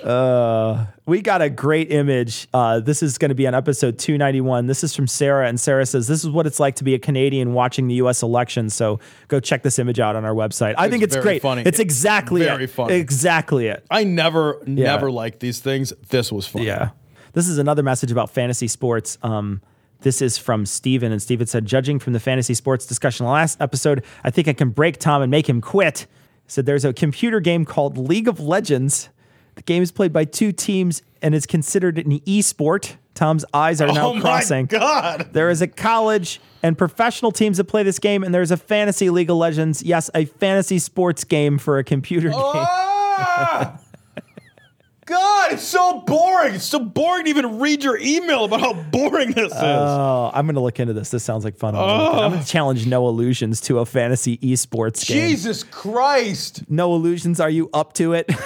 Uh, we got a great image. Uh, this is going to be on episode 291. This is from Sarah, and Sarah says, This is what it's like to be a Canadian watching the U.S. election. So go check this image out on our website. I think it's very great. funny. It's exactly Very it. funny. Exactly it. I never, Yeah. never liked these things. This was fun. Yeah. This is another message about fantasy sports. Um, this is from Steven, and Steven said, Judging from the fantasy sports discussion last episode, I think I can break Tom and make him quit. Said, There's a computer game called League of Legends. The game is played by two teams and is considered an e-sport. Tom's eyes are now Oh my crossing. God. There is a college and professional teams that play this game, and there's a fantasy League of Legends. Yes, a fantasy sports game for a computer game. Ah! God, it's so boring. It's so boring to even read your email about how boring this is. Oh, I'm gonna look into this. This sounds like fun. I'm gonna, I'm gonna challenge no illusions to a fantasy esports game. Jesus Christ. No illusions. Are you up to it?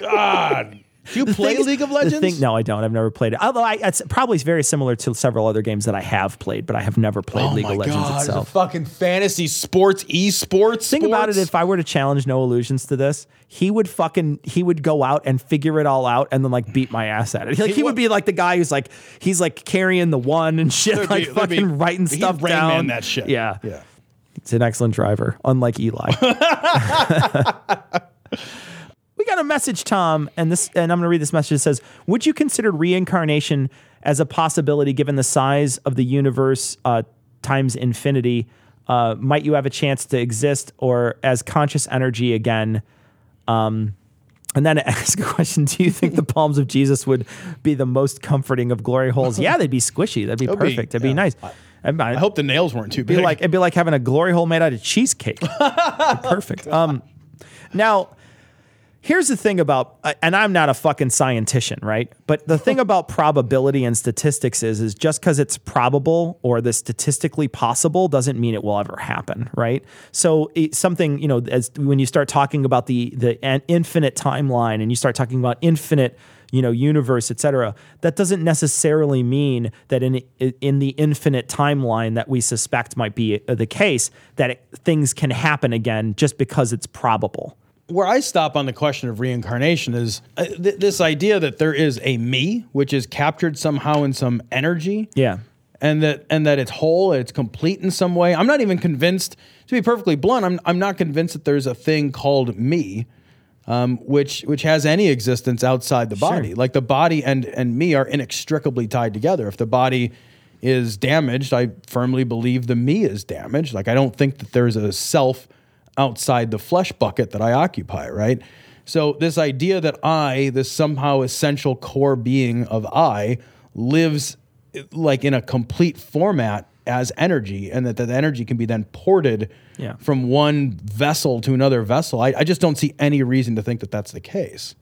God. Do you The play thing League of Legends? thing- no, I don't. I've never played it. Although I, it's probably very similar to several other games that I have played, but I have never played oh League of Legends God, itself. It's a fucking fantasy sports, esports. Think about it. If I were to challenge no illusions to this, he would fucking he would go out and figure it all out and then like beat my ass at it. Like he, would be like the guy who's like he's like carrying the one and shit, There'd like be- there'd be- fucking writing stuff down. That shit. Yeah, Yeah. He's an excellent driver, unlike Eli. we got a message, Tom, and this, and I'm going to read this message. It says, "Would you consider reincarnation as a possibility given the size of the universe uh, times infinity? Uh, might you have a chance to exist or as conscious energy again?" Um, and then ask a question: Do you think the palms of Jesus would be the most comforting of glory holes? Yeah, they'd be squishy. That'd be be- perfect. That'd be nice. I, I hope the nails weren't too It'd be big. like it'd be like having a glory hole made out of cheesecake. Perfect. Um, now, Here's the thing about, uh, and I'm not a fucking scientist right? But the thing about probability and statistics is, is just because it's probable or the statistically possible doesn't mean it will ever happen, right? So something, you know, as when you start talking about the the an infinite timeline and you start talking about infinite you know universe et cetera that doesn't necessarily mean that in in the infinite timeline that we suspect might be uh, the case that it, things can happen again just because it's probable where I stop on the question of reincarnation is uh, th- this idea that there is a me which is captured somehow in some energy. Yeah. And that and that it's whole, it's complete in some way. I'm not even convinced, to be perfectly blunt, I'm I'm not convinced that there's a thing called me, um, which which has any existence outside the body. Like the body and and me are inextricably tied together. If the body is damaged, I firmly believe the me is damaged. Like I don't think that there's a self outside the flesh bucket that I occupy, right? So, this idea that I, this somehow essential core being of I, lives like in a complete format as energy, and that that energy can be then ported Yeah. from one vessel to another vessel, I, I just don't see any reason to think that that's the case.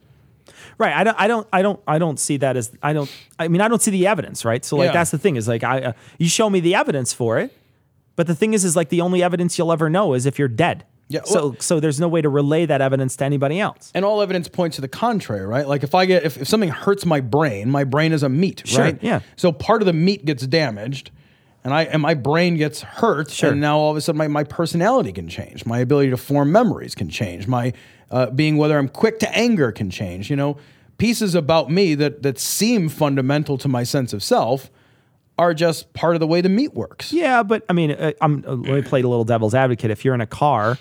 Right. I don't. I don't. I don't. I don't see that as. I don't. I mean, I don't see the evidence. Right. So like, Yeah. that's the thing. Is like, I. Uh, you show me the evidence for it, but the thing is, is like the only evidence you'll ever know is if you're dead. Yeah, So so there's no way to relay that evidence to anybody else. And all evidence points to the contrary, right? Like if I get if, if something hurts my brain, my brain is a meat, Sure, right? yeah. So part of the meat gets damaged, and I and my brain gets hurt, Sure. and now all of a sudden my, my personality can change, my ability to form memories can change, my uh, being whether I'm quick to anger can change. You know, pieces about me that that seem fundamental to my sense of self are just part of the way the meat works. Yeah, but I mean, uh, I'm uh, let me play a little devil's advocate. If you're in a car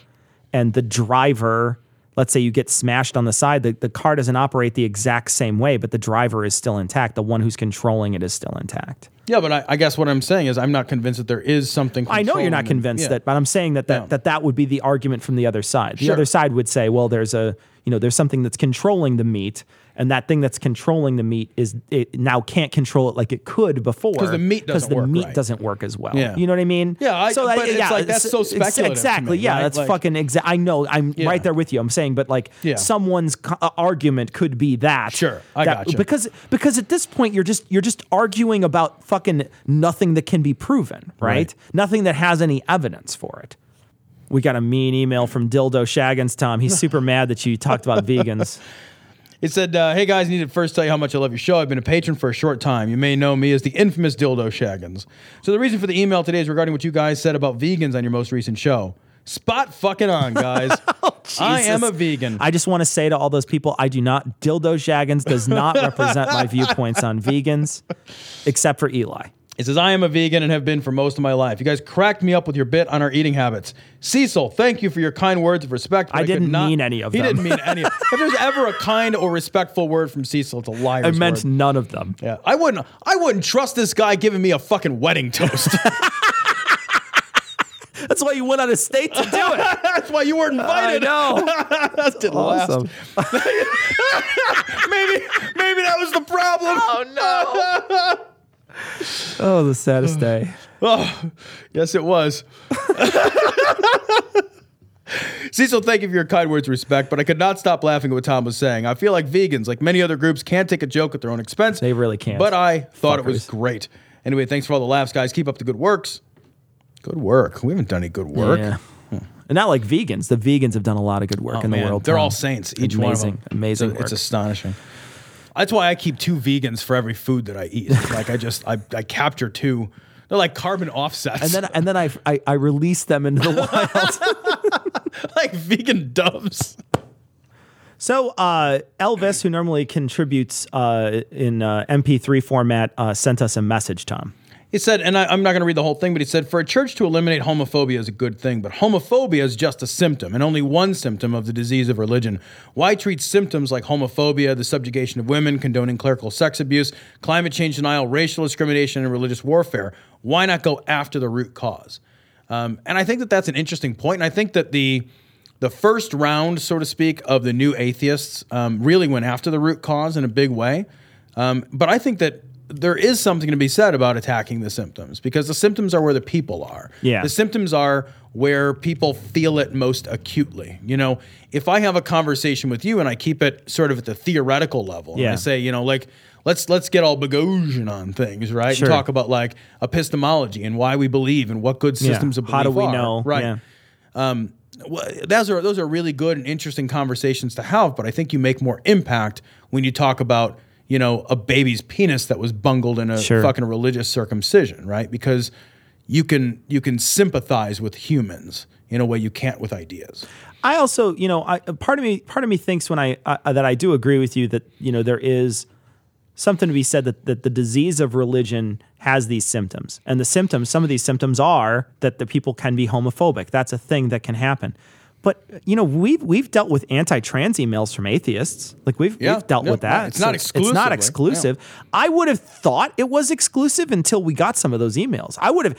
and the driver, let's say you get smashed on the side, the, the car doesn't operate the exact same way, but the driver is still intact. The one who's controlling it is still intact. Yeah, but I, I guess what I'm saying is I'm not convinced that there is something. I know you're not convinced Yeah. that, but I'm saying that that, that that would be the argument from the other side. The Sure. other side would say, well, there's a you know there's something that's controlling the meat, and that thing that's controlling the meat is it now can't control it like it could before 'Cause the meat because doesn't the work meat right. doesn't work as well. Yeah. You know what I mean? Yeah, I- but it's like, that's so speculative Exactly. me, yeah, right? that's Like- fucking exact. I know. I'm Yeah. right there with you. I'm saying, but like Yeah. someone's co- uh, argument could be that. Sure, I that- gotcha. Because because at this point you're just you're just arguing about fucking nothing that can be proven, right? Right. Nothing that has any evidence for it. We got a mean email from Dildo Shaggins, Tom. He's super mad that you talked about vegans. It said, uh, "Hey guys, need to first tell you how much I love your show. I've been a patron for a short time. You may know me as the infamous Dildo Shaggins. So the reason for the email today is regarding what you guys said about vegans on your most recent show. Spot fucking on, guys. I am a vegan. I just want to say to all those people, I do not. Dildo Shaggins does not represent my viewpoints on vegans, except for Eli. It says, I am a vegan and have been for most of my life. You guys cracked me up with your bit on our eating habits. Cecil, thank you for your kind words of respect. but I didn't not- mean any of he them. didn't mean any of If there's ever a kind or respectful word from Cecil, it's a liar's I meant word. none of them. Yeah, I wouldn't. I wouldn't trust this guy giving me a fucking wedding toast. That's why you went out of state to do it. That's why you weren't I invited. know. that didn't Awesome. last. maybe, maybe that was the problem. Oh no. Oh, the saddest day. Oh, yes, it was. Cecil, thank you for your kind words of respect, but I could not stop laughing at what Tom was saying. I feel like vegans, like many other groups, can't take a joke at their own expense. They really can't. But I thought it was great. Anyway, thanks for all the laughs, guys. Keep up the good works. Good work. We haven't done any good work. Yeah. And not like vegans. The vegans have done a lot of good work Oh, in the man. world. They're Tom. all saints, each amazing, one of them. Amazing. It's, it's astonishing. That's why I keep two vegans for every food that I eat. like I just I, I capture two. They're like carbon offsets. and then and then I, I I release them into the wild. like vegan doves. So uh, Elvis, who normally contributes uh, in uh, MP3 format, uh, sent us a message, Tom. He said, and I, I'm not going to read the whole thing, but he said, for a church to eliminate homophobia is a good thing, but homophobia is just a symptom and only one symptom of the disease of religion. Why treat symptoms like homophobia, the subjugation of women, condoning clerical sex abuse, climate change denial, racial discrimination, and religious warfare? Why not go after the root cause? Um, and I think that that's an interesting point. point, and I think that the the first round, so to speak, of the new atheists um, really went after the root cause in a big way. Um, but I think that there is something to be said about attacking the symptoms because the symptoms are where the people are. Yeah. The symptoms are where people feel it most acutely. You know, if I have a conversation with you and I keep it sort of at the theoretical level, and Yeah. I say, you know, like let's let's get all Boghossian on things, right? Sure. And talk about like epistemology and why we believe and what good Yeah. systems of belief How do we are, know? right? Yeah. Um, well, those are those are really good and interesting conversations to have, but I think you make more impact when you talk about you know a baby's penis that was bungled in a Sure. fucking religious circumcision, right? Because you can you can sympathize with humans in a way you can't with ideas. I also, you know, I, part of me, part of me thinks when I uh, that I do agree with you that you know there is something to be said that that the disease of religion has these symptoms, and the symptoms, some of these symptoms are that the people can be homophobic. That's a thing that can happen. But you know, we've we've dealt with anti-trans emails from atheists. Like we've, Yeah, we've dealt yeah, with that. right. It's not exclusive. It's not exclusive. I would have thought it was exclusive until we got some of those emails. I would have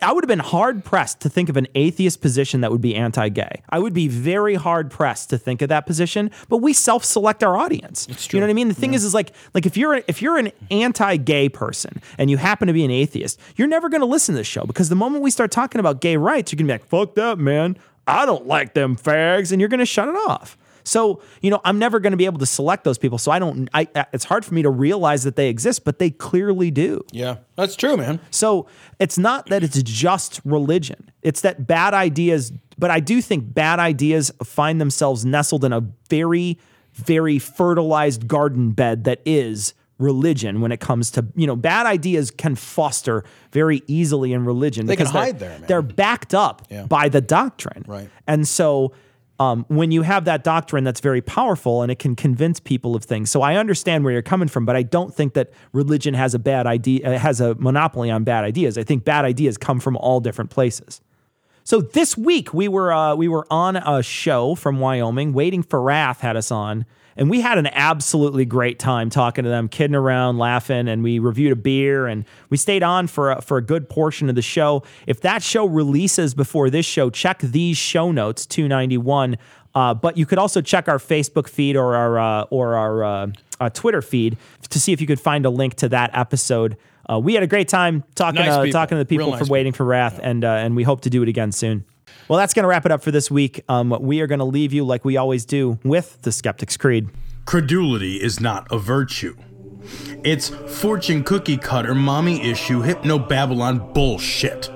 I- would have been hard pressed to think of an atheist position that would be anti-gay. I would be very hard pressed to think of that position, but we self-select our audience. You know what I mean? The thing is is like like if you're if you're an anti-gay person and you happen to be an atheist, you're never going to listen to this show because the moment we start talking about gay rights, you're going to be like, "Fuck that, man. I don't like them fags," and you're going to shut it off. So, you know, I'm never going to be able to select those people. So I don't, I, it's hard for me to realize that they exist, but they clearly do. Yeah, that's true, man. So it's not that it's just religion, it's that bad ideas, but I do think bad ideas find themselves nestled in a very, very fertilized garden bed that is religion when it comes to you know bad ideas can foster very easily in religion They can because they're- hide there, man. they're backed up Yeah. by the doctrine Right. and so um, when you have that doctrine that's very powerful and it can convince people of things. So I understand where you're coming from, but I don't think that religion has a bad idea, uh, has a monopoly on bad ideas. I think bad ideas come from all different places. So this week we were uh, we were on a show from Wyoming. Waiting for Wrath had us on, and we had an absolutely great time talking to them, kidding around, laughing, and we reviewed a beer and we stayed on for a, for a good portion of the show. If that show releases before this show, check these show notes two ninety one. Uh, but you could also check our Facebook feed or our uh, or our uh, uh, Twitter feed to see if you could find a link to that episode. Uh, we had a great time talking Nice uh, talking to the people nice from Waiting for Wrath, and uh, and we hope to do it again soon. Well, that's going to wrap it up for this week. Um, we are going to leave you like we always do with the Skeptic's Creed. Credulity is not a virtue. It's fortune cookie cutter, mommy issue, hypno Babylon bullshit.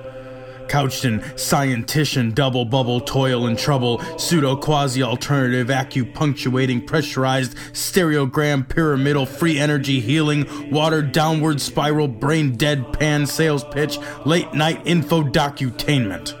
Couched in scientician, double bubble, toil and trouble, pseudo quasi alternative, acupunctuating, pressurized, stereogram, pyramidal, free energy healing, watered downward spiral, brain dead pan sales pitch, late night info docutainment.